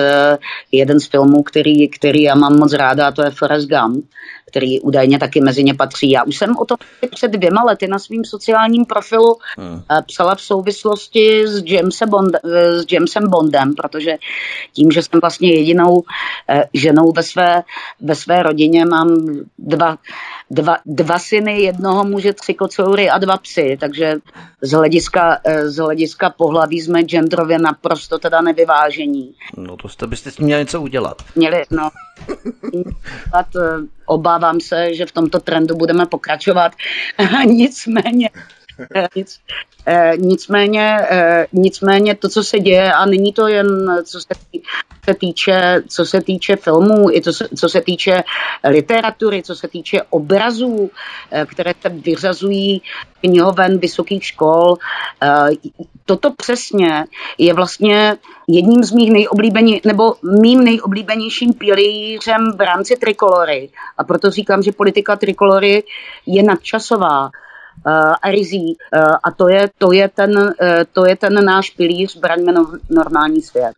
jeden z filmů, který, který já mám moc ráda, a to je Forrest Gump který údajně taky mezi ně patří. Já už jsem o tom před dvěma lety na svém sociálním profilu hmm. Eh, psala v souvislosti s, Jamesem Bond, s Jamesem Bondem, protože tím, že jsem vlastně jedinou ženou ve své, ve své rodině, mám dva, dva, dva syny, jednoho muže, tři kocoury a dva psy, takže z hlediska, z hlediska pohlaví jsme genderově naprosto teda nevyvážení. No to jste byste s tím měli něco udělat. Měli, no, obávám se, že v tomto trendu budeme pokračovat. Nicméně nic, eh, nicméně, eh, nicméně to, co se děje, a není to jen co se, se týče, co se týče filmů, i to, co se týče literatury, co se týče obrazů, eh, které se vyřazují knihoven vysokých škol. Toto přesně je vlastně jedním z mých nejoblíbenějších, nebo mým nejoblíbenějším pilířem v rámci trikolory. A proto říkám, že politika trikolory je nadčasová a rizí. Uh, a to je, to, je ten, uh, to je ten náš pilíř, braňme no, normální svět.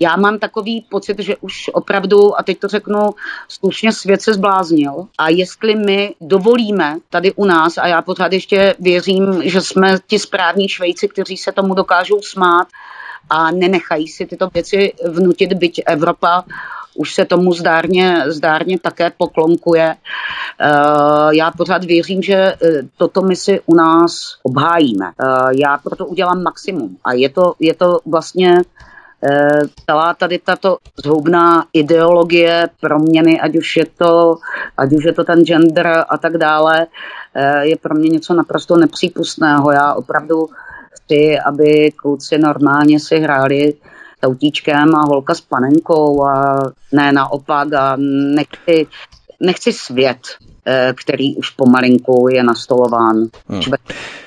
Já mám takový pocit, že už opravdu, a teď to řeknu slušně, svět se zbláznil. A jestli my dovolíme tady u nás, a já pořád ještě věřím, že jsme ti správní Švejci, kteří se tomu dokážou smát, a nenechají si tyto věci vnutit, byť Evropa už se tomu zdárně, zdárně také poklonkuje. Eh, já pořád věřím, že eh, toto my si u nás obhájíme. Eh, já proto udělám maximum. A je to, je to vlastně celá tady tato zhoubná ideologie proměny, ať už je to, ať už je to ten gender a tak dále, je pro mě něco naprosto nepřípustného. Já opravdu chci, aby kluci normálně si hráli autíčkem a holka s panenkou a ne naopak a nechci, nechci svět, který už pomalinku je nastolován. Hmm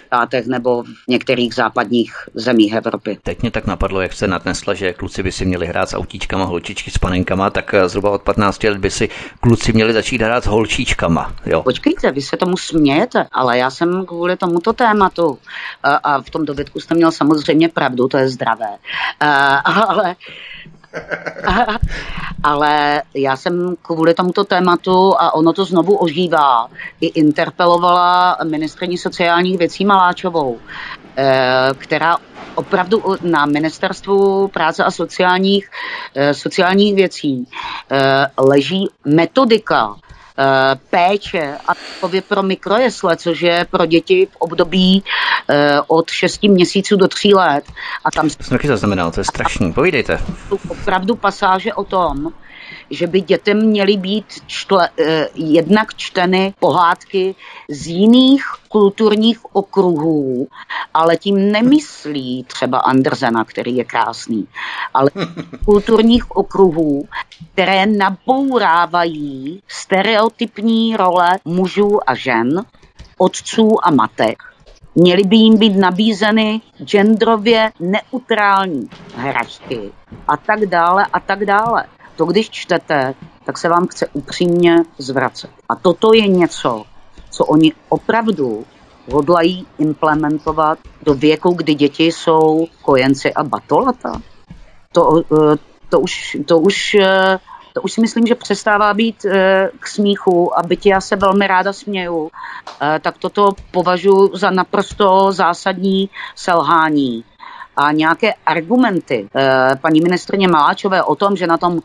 státech nebo v některých západních zemích Evropy. Teď mě tak napadlo, jak se nadnesla, že kluci by si měli hrát s autíčkama, holčičky s panenkama, tak eh, zhruba od 15 let by si kluci měli začít hrát s holčičkama. Jo. Počkejte, vy se tomu smějete, ale já jsem kvůli tomuto tématu a, a v tom dobytku jste měl samozřejmě pravdu, to je zdravé. Ale Ale já jsem kvůli tomuto tématu, a ono to znovu ožívá, i interpelovala ministrní sociálních věcí Maláčovou, eh, která opravdu na ministerstvu práce a sociálních, eh, sociálních věcí eh, leží metodika péče a takově pro mikrojesle, což je pro děti v období eh, od 6 měsíců do 3 let. A tam jsem taky zaznamenal, to je strašný. Povídejte. Opravdu pasáže o tom, že by dětem měly být čtle, eh, jednak čteny pohádky z jiných kulturních okruhů, ale tím nemyslí třeba Andersena, který je krásný, ale kulturních okruhů, které nabourávají stereotypní role mužů a žen, otců a matek. Měly by jim být nabízeny genderově neutrální hračky a tak dále a tak dále to, když čtete, tak se vám chce upřímně zvracet. A toto je něco, co oni opravdu hodlají implementovat do věku, kdy děti jsou kojenci a batolata. To, eh, to, už, to, už, eh, to už si myslím, že přestává být eh, k smíchu a byť já se velmi ráda směju, tak toto považuji za naprosto zásadní selhání a nějaké argumenty eh, paní ministrně Maláčové o tom, že na tom,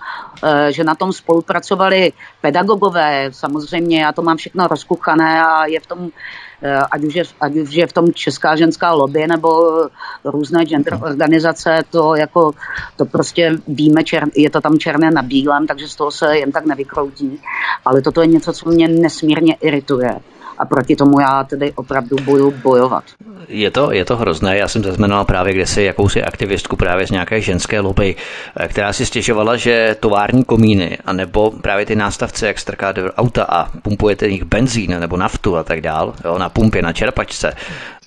eh, že na tom spolupracovali pedagogové, samozřejmě já to mám všechno rozkuchané a je v tom eh, ať už, je, ať už je v tom Česká ženská lobby nebo různé gender organizace, to jako, to prostě víme, čer, je to tam černé na bílém, takže z toho se jen tak nevykroutí. Ale toto je něco, co mě nesmírně irituje a proti tomu já tedy opravdu budu bojovat. Je to, je to hrozné. Já jsem zaznamenal právě kdysi jakousi aktivistku právě z nějaké ženské lobby, eh, která si stěžovala, že tovární komíny, anebo právě ty nástavce, jak strká do auta a pumpujete jich benzín nebo naftu a tak dál, jo, na pumpě, na čerpačce,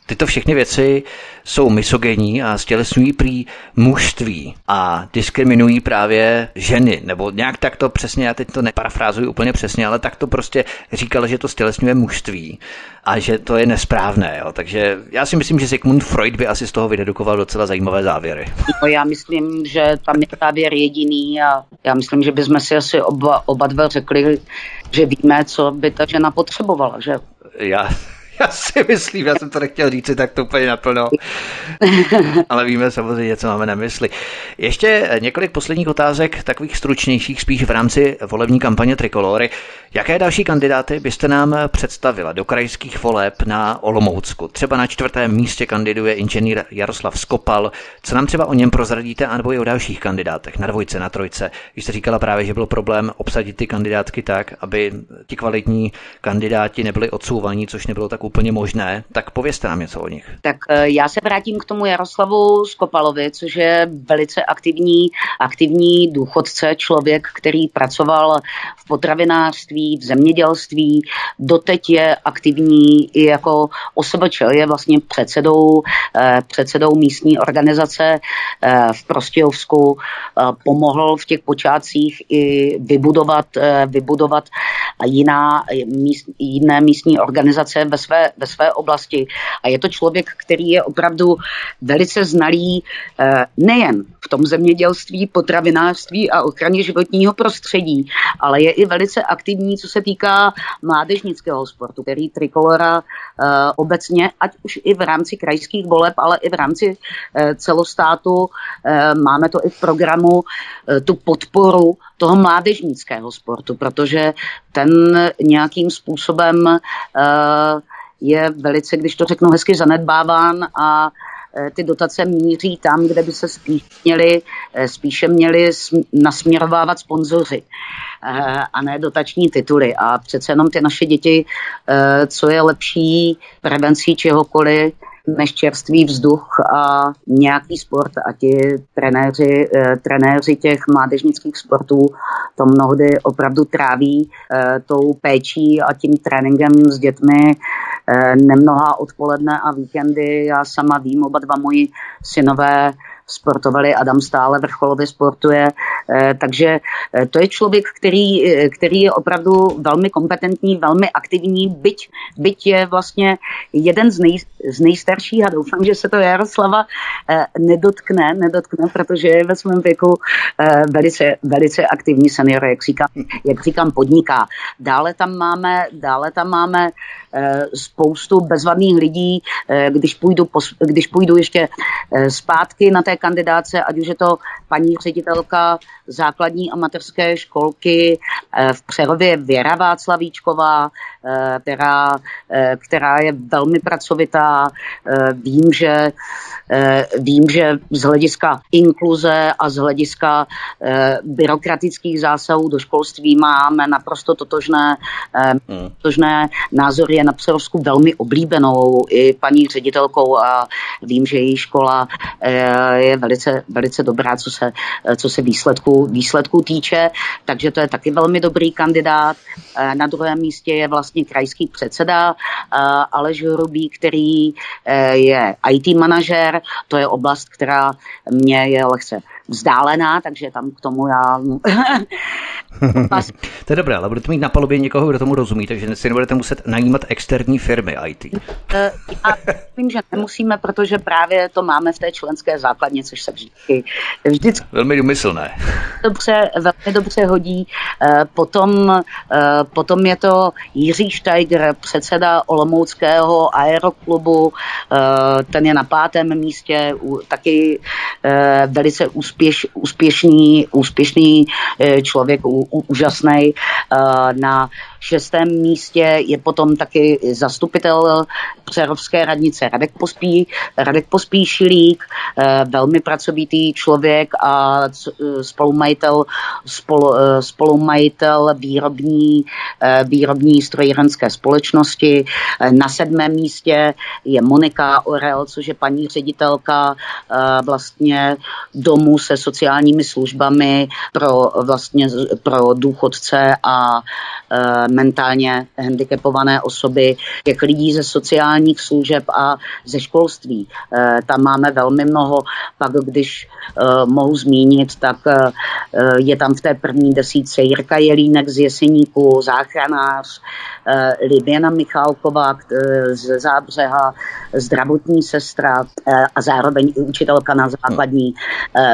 Tyto všechny věci jsou misogenní a stělesňují prý mužství a diskriminují právě ženy, nebo nějak tak to přesně, já teď to neparafrázuji úplně přesně, ale tak to prostě říkal, že to stělesňuje mužství a že to je nesprávné. Jo. Takže já si myslím, že Sigmund Freud by asi z toho vydedukoval docela zajímavé závěry. No, já myslím, že tam je závěr jediný a já myslím, že bychom si asi oba, oba dva řekli, že víme, co by ta žena potřebovala. Že? Já, Já si myslím, já jsem to nechtěl říct tak to úplně naplno. Ale víme samozřejmě, co máme na mysli. Ještě několik posledních otázek, takových stručnějších, spíš v rámci volební kampaně Trikolory. Jaké další kandidáty byste nám představila do krajských voleb na Olomoucku? Třeba na čtvrtém místě kandiduje inženýr Jaroslav Skopal. Co nám třeba o něm prozradíte, anebo i o dalších kandidátech na dvojce, na trojce? Vy jste říkala právě, že byl problém obsadit ty kandidátky tak, aby ti kvalitní kandidáti nebyli odsouvaní, což nebylo tak úplně možné. Tak povězte nám něco o nich. Tak eh, já se vrátím k tomu Jaroslavu Skopalovi, což je velice aktivní, aktivní důchodce, člověk, který pracoval v potravinářství, v zemědělství, doteď je aktivní i jako OSVČ, je vlastně předsedou, eh, předsedou místní organizace eh, v Prostějovsku, pomohl v těch počátcích i vybudovat, vybudovat jiná, míst, jiné místní organizace ve své, ve své oblasti. A je to člověk, který je opravdu velice znalý eh, nejen v tom zemědělství, potravinářství a ochraně životního prostředí, ale je i velice aktivní, co se týká mládežnického sportu, který Trikolora uh, obecně, ať už i v rámci krajských voleb, ale i v rámci uh, celostátu, máme to i v programu, tu podporu toho mládežnického sportu, protože ten nějakým způsobem je velice, když to řeknu hezky, zanedbáván a e, ty dotace míří tam, kde by se spíš měli, e, spíše měli nasměrovávat sponzoři e, a ne dotační tituly. A přece jenom ty naše děti, co je lepší prevencí čehokoliv, než čerstvý vzduch a nějaký sport a ti trenéři, eh, trenéři těch mládežnických sportů to mnohdy opravdu tráví eh, tou péčí a tím tréninkem s dětmi eh, nemnohá odpoledne a víkendy. Já sama vím, oba dva moji synové sportovali, Adam stále vrcholově sportuje, eh, takže eh, to je člověk, který, eh, který je opravdu velmi kompetentní, velmi aktivní, byť, byť je vlastně jeden z, nej, z nejstarších a doufám, že se to Jaroslava nedotkne, nedotkne, protože je ve svém věku velice, velice aktivní senior, jak říkám, jak říkám podniká. Dále tam máme, dále tam máme spoustu bezvadných lidí, když půjdu, když půjdu ještě zpátky na té kandidáce, ať už je to paní ředitelka základní amatérské školky eh, v Přerově Věra Václavíčková, eh, která, eh, která je velmi pracovitá. Vím, že vím, že z hlediska inkluze a z hlediska byrokratických zásahů do školství máme naprosto totožné, hmm. totožné názory. Je na Přerovsku velmi oblíbenou i paní ředitelkou a vím, že její škola je velice, velice dobrá, co se, co se výsledku, výsledku týče, takže to je taky velmi dobrý kandidát. Eh, na druhém místě je vlastně krajský předseda eh, Aleš Hrubý, který eh, je IT manažer, to je oblast, která mě je lehce vzdálená, takže tam k tomu já... to je dobré, ale budete mít na palubě někoho, kdo tomu rozumí, takže si nebudete muset najímat externí firmy IT. A myslím, že nemusíme, protože právě to máme v té členské základně, což se vždycky... vždycky velmi důmyslné. Dobře, velmi dobře hodí. Eh, potom, eh, potom je to Jiří Steiger, předseda Olomouckého aeroklubu, eh, ten je na pátém místě, taky velice úspěšný úspěš, úspěšný, úspěšný eh, člověk, úžasný. Eh, na šestém místě je potom taky zastupitel Přerovské radnice Radek, Pospí, Radek Pospíšilík, eh, velmi pracovitý člověk a spolumajitel, spolu, spolumajitel výrobní, výrobní strojírenské společnosti. Na sedmém místě je Monika Orel, což je paní ředitelka vlastně domu se sociálními službami pro vlastně pro důchodce a mentálně handicapované osoby, těch lidí ze sociálních služeb a ze školství. E, tam máme velmi mnoho, pak když e, mohu zmínit, tak e, je tam v té první desíce Jirka Jelínek z Jeseníku, záchranář, Libiana Michálková z Zábřeha, zdravotní sestra a zároveň učitelka na základní,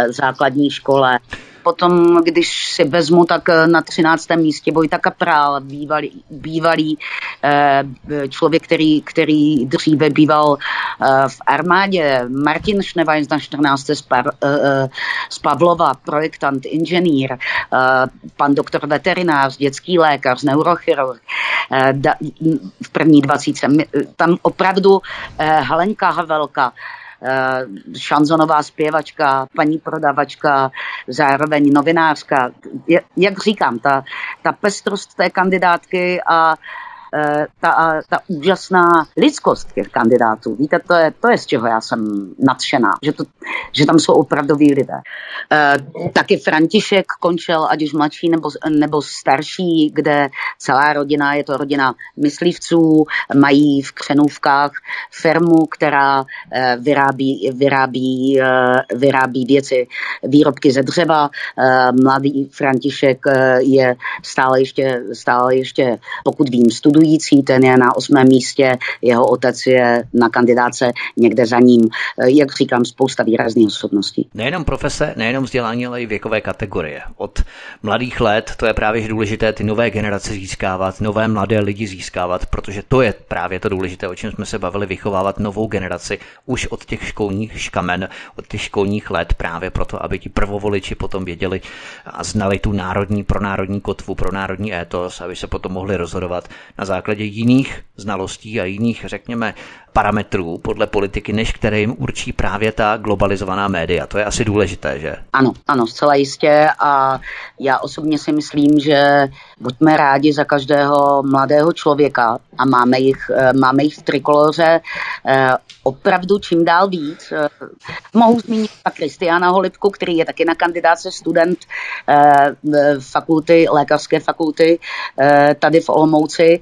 základní škole. Potom, když si vezmu, tak na 13. místě Vojta Kapral, bývalý, bývalý eh, člověk, který, který dříve býval eh, v armádě, Martin Šnevajn na 14. z, Par, eh, z Pavlova, projektant, inženýr, pan doktor veterinář, dětský lékař, neurochirurg, v první dvacítce. Tam opravdu Helenka Havelka, Eh, šanzonová zpěvačka, paní prodavačka, zároveň novinářka. Jak říkám, ta, ta pestrost té kandidátky a Eh, ta, ta úžasná lidskost těch kandidátů. Víte, to je, to je z čeho já jsem nadšená, že, to, že tam jsou opravdoví lidé. E, taky František končil, ať už mladší nebo, nebo starší, kde celá rodina, je to rodina myslivců, mají v Křenůvkách firmu, která e, vyrábí, vyrábí, vyrábí věci, výrobky ze dřeva. Mladý František je stále ještě, stále ještě, pokud vím, studuje sledující, ten je na osmém místě, jeho otec je na kandidáce někde za ním. Eh, jak říkám, spousta výrazných osobností. Nejenom profese, nejenom vzdělání, ale i věkové kategorie. Od mladých let to je právě důležité ty nové generace získávat, nové mladé lidi získávat, protože to je právě to důležité, o čem jsme se bavili, vychovávat novou generaci už od těch školních škamen, od těch školních let, právě proto, aby ti prvovoliči potom věděli a znali tu národní, pronárodní kotvu, pronárodní étos, aby se potom mohli rozhodovat na základě jiných znalostí a jiných, řekněme, parametrů podle politiky, než které jim určí právě ta globalizovaná média. To je asi důležité, že? Ano, ano, zcela jistě a já osobně si myslím, že buďme rádi za každého mladého člověka a máme jich, eh, máme jich v trikoloře eh, opravdu čím dál víc. Eh, mohu zmínit pak Kristiana Holipku, který je taky na kandidáce student fakulty, lékařské fakulty tady v Olomouci,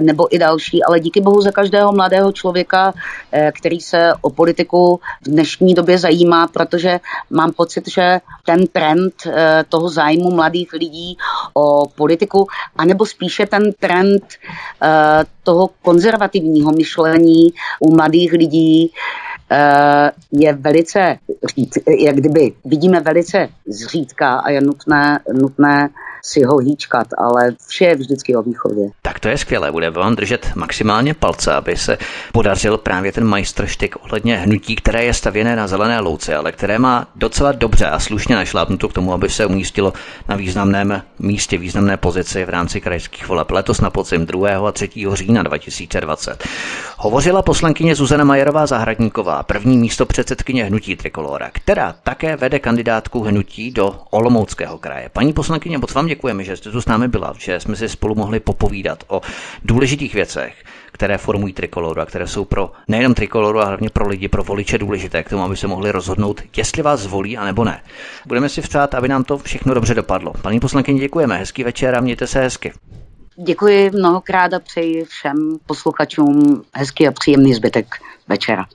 nebo i další, ale díky bohu za každého mladého člověka člověka, eh, který se o politiku v dnešní době zajímá, protože mám pocit, že ten trend eh, toho zájmu mladých lidí o politiku, anebo spíše ten trend eh, toho konzervativního myšlení u mladých lidí, je velice, jak kdyby vidíme velice zřídka a je nutné, nutné si ho hýčkat, ale vše je vždycky o výchově. Tak to je skvělé, bude vám držet maximálně palce, aby se podařil právě ten majstrštyk ohledně hnutí, které je stavěné na zelené louce, ale které má docela dobře a slušně našlápnuto k tomu, aby se umístilo na významném místě, významné pozici v rámci krajských voleb letos na podzim 2. a 3. října 2020. Hovořila poslankyně Zuzana Majerová Zahradníková, první místo předsedkyně hnutí Trikolora, která také vede kandidátku hnutí do Olomouckého kraje. Paní poslankyně, moc vám děkujeme, že jste tu s námi byla, že jsme si spolu mohli popovídat o důležitých věcech, které formují trikoloru a které jsou pro nejenom trikoloru, ale hlavně pro lidi, pro voliče důležité, k tomu, aby se mohli rozhodnout, jestli vás zvolí a nebo ne. Budeme si přát, aby nám to všechno dobře dopadlo. Paní poslankyně, děkujeme, hezký večer a mějte se hezky. Děkuji mnohokrát a přeji všem posluchačům hezký a příjemný zbytek večera.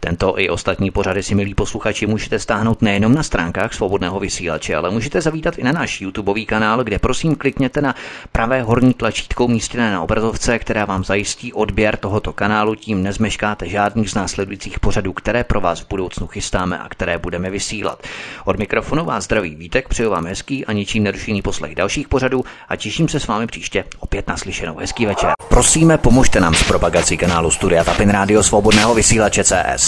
Tento i ostatní pořady si, milí posluchači, můžete stáhnout nejenom na stránkách svobodného vysílače, ale můžete zavítat i na náš YouTubeový kanál, kde prosím klikněte na pravé horní tlačítko umístěné na obrazovce, která vám zajistí odběr tohoto kanálu, tím nezmeškáte žádných z následujících pořadů, které pro vás v budoucnu chystáme a které budeme vysílat. Od mikrofonu vás zdraví Vítek, přeju vám hezký a ničím nerušený poslech dalších pořadů a těším se s vámi příště opět naslyšenou. Hezký večer. Prosíme, pomožte nám s propagací kanálu Studia Tapin Radio Svobodného vysílače CS.